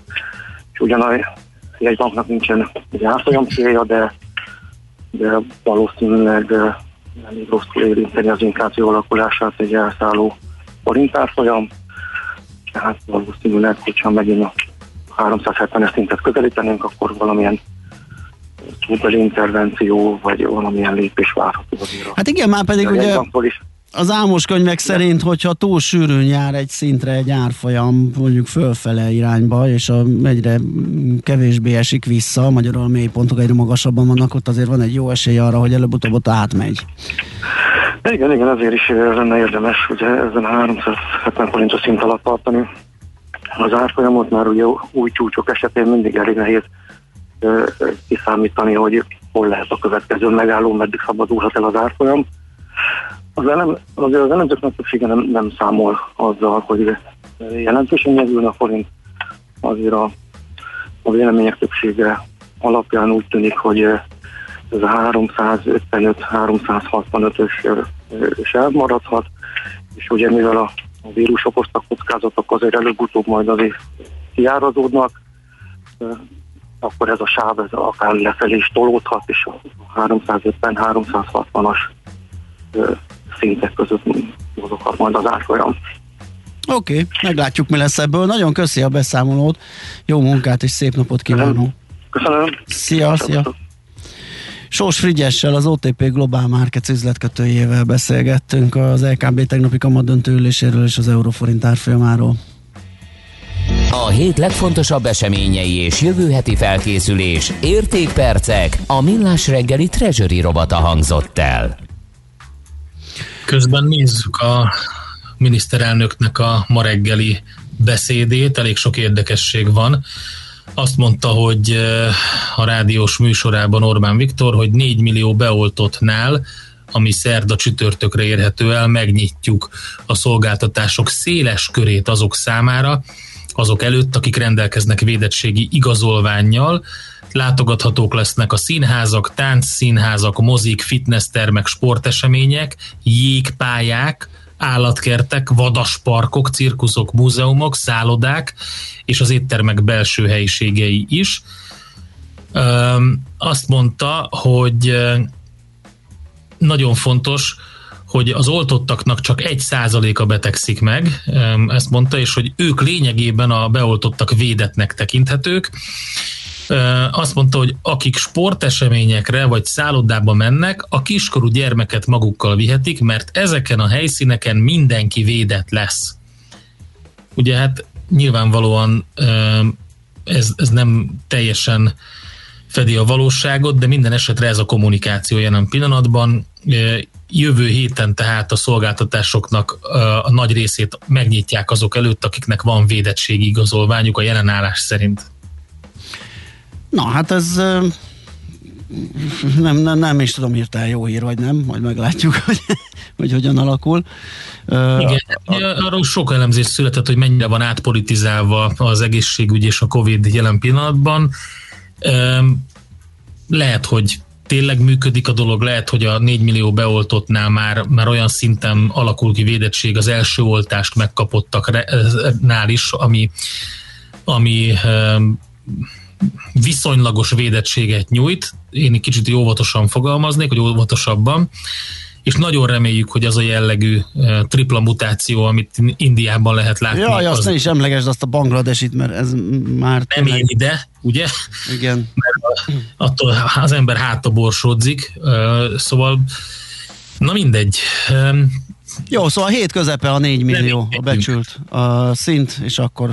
és ugyan a jegybanknak nincsen egy árfolyam célja, de, de valószínűleg elég rosszul érinteni az infláció alakulását egy elszálló forint árfolyam, tehát valószínűleg, hogyha megint a 370-es szintet közelítenénk, akkor valamilyen intervenció, vagy valamilyen lépés várható azért. Hát igen, már pedig ugye az álmos könyvek szerint, hogyha túl sűrűn jár egy szintre egy árfolyam, mondjuk fölfele irányba, és a, egyre kevésbé esik vissza, magyarul a mélypontok egyre magasabban vannak, ott azért van egy jó esély arra, hogy előbb-utóbb ott átmegy. Igen, igen, azért is lenne érdemes ugye ezen a 370 forintos szint alatt tartani az árfolyamot, mert ugye új csúcsok esetén mindig elég nehéz kiszámítani, hogy hol lehet a következő megálló, meddig szabadulhat el az árfolyam. Az, elem, azért az elemzőknek többsége nem, nem számol azzal, hogy jelentősen nyerülne a forint. Azért a, a vélemények többsége alapján úgy tűnik, hogy ez a 355-365-ös is elmaradhat, és ugye mivel a, a vírus okozta kockázatok azért előbb-utóbb majd azért kiárazódnak, akkor ez a sáv ez akár lefelé is tolódhat, és a 350-360-as szintek között mozoghat majd az árfolyam. Oké, okay, meglátjuk, mi lesz ebből. Nagyon köszi a beszámolót, jó munkát és szép napot kívánok. Köszönöm. Szia, szia. Sós Frigyessel, az OTP Global Markets üzletkötőjével beszélgettünk az LKB tegnapi kamadöntő üléséről és az euróforint árfolyamáról. A hét legfontosabb eseményei és jövő heti felkészülés, értékpercek, a millás reggeli treasury robata hangzott el. Közben nézzük a miniszterelnöknek a ma reggeli beszédét, elég sok érdekesség van. Azt mondta, hogy eh, a rádiós műsorában Orbán Viktor, hogy 4 millió beoltottnál ami szerda csütörtökre érhető el, megnyitjuk a szolgáltatások széles körét azok számára, azok előtt, akik rendelkeznek védettségi igazolványjal, látogathatók lesznek a színházak, táncszínházak, mozik, fitnesstermek, sportesemények, jégpályák, állatkertek, vadasparkok, cirkuszok, múzeumok, szállodák és az éttermek belső helyiségei is. Azt mondta, hogy nagyon fontos, hogy az oltottaknak csak egy százaléka betegszik meg, ezt mondta, és hogy ők lényegében a beoltottak védetnek tekinthetők. Azt mondta, hogy akik sporteseményekre vagy szállodába mennek, a kiskorú gyermeket magukkal vihetik, mert ezeken a helyszíneken mindenki védett lesz. Ugye hát nyilvánvalóan ez, ez nem teljesen fedi a valóságot, de minden esetre ez a kommunikáció jelen pillanatban. Jövő héten tehát a szolgáltatásoknak a nagy részét megnyitják azok előtt, akiknek van védettségi igazolványuk a jelenállás szerint. Na, hát ez nem, nem, nem is tudom hirtelen jó hír, vagy nem, majd meglátjuk, hogy, hogy hogyan alakul. Igen, a, a, arról sok elemzés született, hogy mennyire van átpolitizálva az egészségügy és a Covid jelen pillanatban. Lehet, hogy tényleg működik a dolog, lehet, hogy a 4 millió beoltottnál már, már olyan szinten alakul ki védettség az első oltást megkapottaknál is, ami, ami viszonylagos védettséget nyújt. Én egy kicsit óvatosan fogalmaznék, hogy óvatosabban, és nagyon reméljük, hogy az a jellegű uh, tripla mutáció, amit Indiában lehet látni. Jaj, azt az... ne is emlegesd azt a Bangladesit, mert ez már... Nem ér ide, ugye? Igen. Mert attól az ember hátta borsodzik, uh, szóval na mindegy. Jó, szóval a hét közepe a 4 millió a becsült a szint, és akkor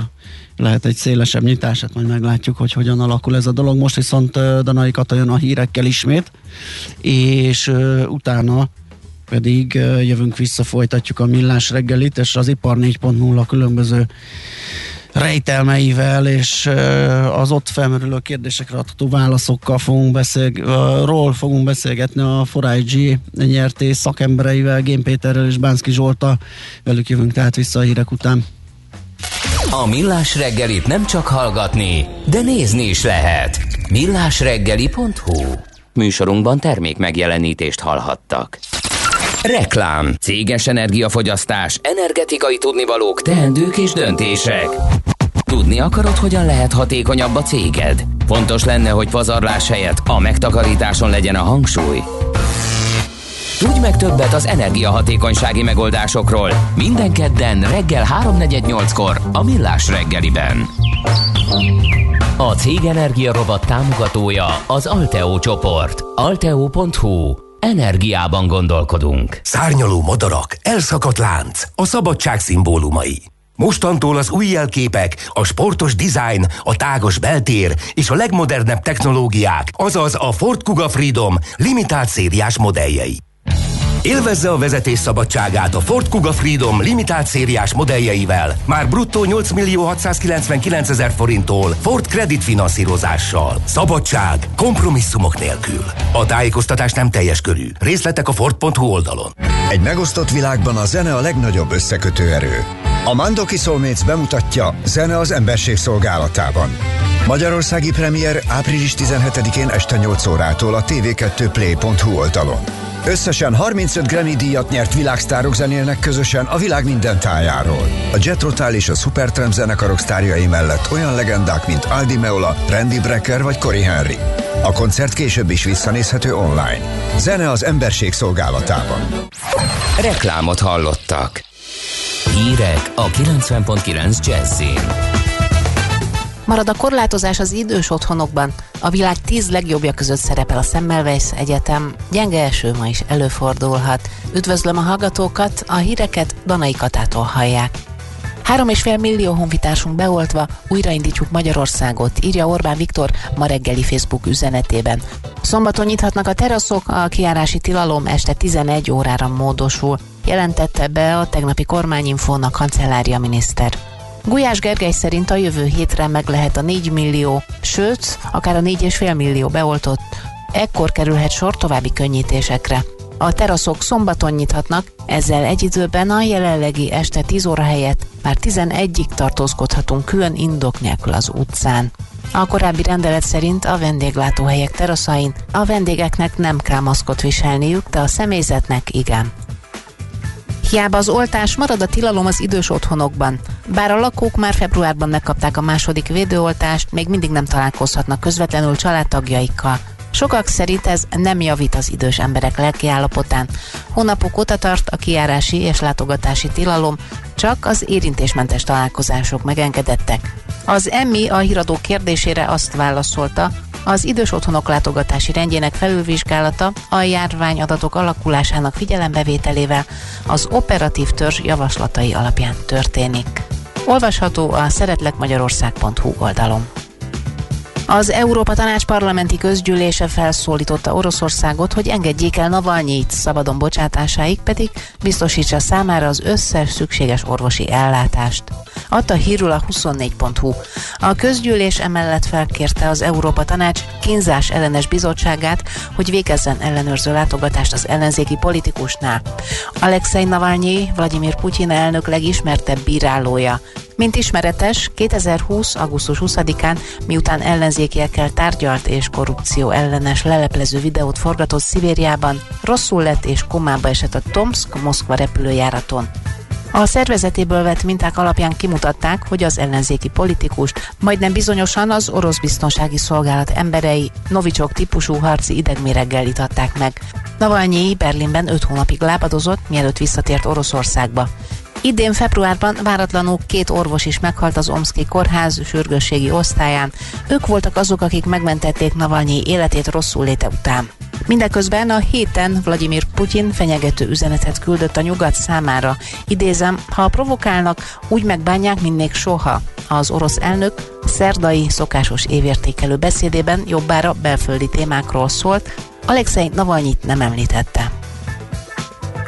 lehet egy szélesebb nyitás, hát majd meglátjuk, hogy hogyan alakul ez a dolog. Most viszont Danai Kata jön a hírekkel ismét, és utána pedig jövünk vissza, folytatjuk a millás reggelit, és az ipar 4.0 különböző rejtelmeivel és az ott felmerülő kérdésekre adható válaszokkal fogunk beszél, ról fogunk beszélgetni a 4 nyerté szakembereivel, Gén Péterrel és Bánszki Zsolta. Velük jövünk tehát vissza a hírek után. A Millás reggelit nem csak hallgatni, de nézni is lehet. millásreggeli.hu Műsorunkban termék megjelenítést hallhattak. Reklám, céges energiafogyasztás, energetikai tudnivalók, teendők és döntések. Tudni akarod, hogyan lehet hatékonyabb a céged? Fontos lenne, hogy pazarlás helyett a megtakarításon legyen a hangsúly. Tudj meg többet az energiahatékonysági megoldásokról. Minden kedden reggel 3.48-kor a Millás reggeliben. A Cég Energia Robot támogatója az Alteo csoport. Alteo.hu Energiában gondolkodunk. Szárnyaló madarak, elszakadt lánc, a szabadság szimbólumai. Mostantól az új jelképek, a sportos design, a tágos beltér és a legmodernebb technológiák, azaz a Ford Kuga Freedom limitált szériás modelljei. Élvezze a vezetés szabadságát a Ford Kuga Freedom limitált szériás modelljeivel, már bruttó 8 millió 699 ezer forinttól Ford Credit finanszírozással. Szabadság, kompromisszumok nélkül. A tájékoztatás nem teljes körű. Részletek a Ford.hu oldalon. Egy megosztott világban a zene a legnagyobb összekötő erő. A Mandoki Soulmates bemutatja Zene az emberség szolgálatában. Magyarországi premier április 17-én este 8 órától a tv2play.hu oldalon. Összesen 35 Grammy díjat nyert világsztárok zenélnek közösen a világ minden tájáról. A Jet Rotal és a Supertramp zenekarok sztárjai mellett olyan legendák, mint Aldi Meola, Randy Brecker vagy Cory Henry. A koncert később is visszanézhető online. Zene az emberség szolgálatában. Reklámot hallottak. Hírek a 90.9 Jazzin. Marad a korlátozás az idős otthonokban. A világ tíz legjobbja között szerepel a Semmelweis Egyetem. Gyenge eső ma is előfordulhat. Üdvözlöm a hallgatókat, a híreket Danai Katától hallják. Három és fél millió honfitársunk beoltva, újraindítjuk Magyarországot, írja Orbán Viktor ma reggeli Facebook üzenetében. Szombaton nyithatnak a teraszok, a kiárási tilalom este 11 órára módosul, jelentette be a tegnapi kormányinfón a kancellária miniszter. Gulyás Gergely szerint a jövő hétre meg lehet a 4 millió, sőt, akár a 4,5 millió beoltott. Ekkor kerülhet sor további könnyítésekre. A teraszok szombaton nyithatnak, ezzel egy időben a jelenlegi este 10 óra helyett már 11-ig tartózkodhatunk külön indok nélkül az utcán. A korábbi rendelet szerint a vendéglátóhelyek teraszain a vendégeknek nem kell maszkot viselniük, de a személyzetnek igen. Hiába az oltás marad a tilalom az idős otthonokban. Bár a lakók már februárban megkapták a második védőoltást, még mindig nem találkozhatnak közvetlenül családtagjaikkal. Sokak szerint ez nem javít az idős emberek lelkiállapotán. Hónapok óta tart a kiárási és látogatási tilalom, csak az érintésmentes találkozások megengedettek. Az Emmi a híradó kérdésére azt válaszolta, az idős otthonok látogatási rendjének felülvizsgálata a járványadatok alakulásának figyelembevételével az operatív törzs javaslatai alapján történik. Olvasható a szeretlekmagyarország.hu oldalon. Az Európa Tanács parlamenti közgyűlése felszólította Oroszországot, hogy engedjék el Navalnyit szabadon bocsátásáig, pedig biztosítsa számára az összes szükséges orvosi ellátást. Adta hírül a 24.hu. A közgyűlés emellett felkérte az Európa Tanács kínzás ellenes bizottságát, hogy végezzen ellenőrző látogatást az ellenzéki politikusnál. Alexei Navalnyi, Vladimir Putyin elnök legismertebb bírálója. Mint ismeretes, 2020. augusztus 20-án, miután ellenzékiekkel tárgyalt és korrupció ellenes leleplező videót forgatott Szibériában, rosszul lett és komába esett a Tomsk-Moszkva repülőjáraton. A szervezetéből vett minták alapján kimutatták, hogy az ellenzéki politikust majdnem bizonyosan az orosz biztonsági szolgálat emberei novicsok típusú harci idegméreggel itatták meg. Navalnyi Berlinben 5 hónapig lábadozott, mielőtt visszatért Oroszországba. Idén februárban váratlanul két orvos is meghalt az Omszki kórház sürgősségi osztályán. Ők voltak azok, akik megmentették Navalnyi életét rosszul léte után. Mindeközben a héten Vladimir Putyin fenyegető üzenetet küldött a nyugat számára. Idézem, ha provokálnak, úgy megbánják, mint még soha. Az orosz elnök szerdai szokásos évértékelő beszédében jobbára belföldi témákról szólt, Alexei Navalnyit nem említette.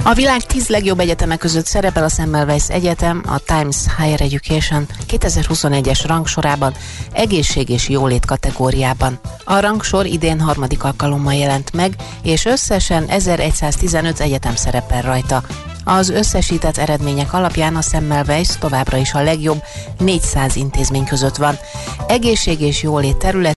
A világ 10 legjobb egyetemek között szerepel a Semmelweis Egyetem a Times Higher Education 2021-es rangsorában egészség és jólét kategóriában. A rangsor idén harmadik alkalommal jelent meg, és összesen 1115 egyetem szerepel rajta. Az összesített eredmények alapján a Semmelweis továbbra is a legjobb 400 intézmény között van. Egészség és jólét terület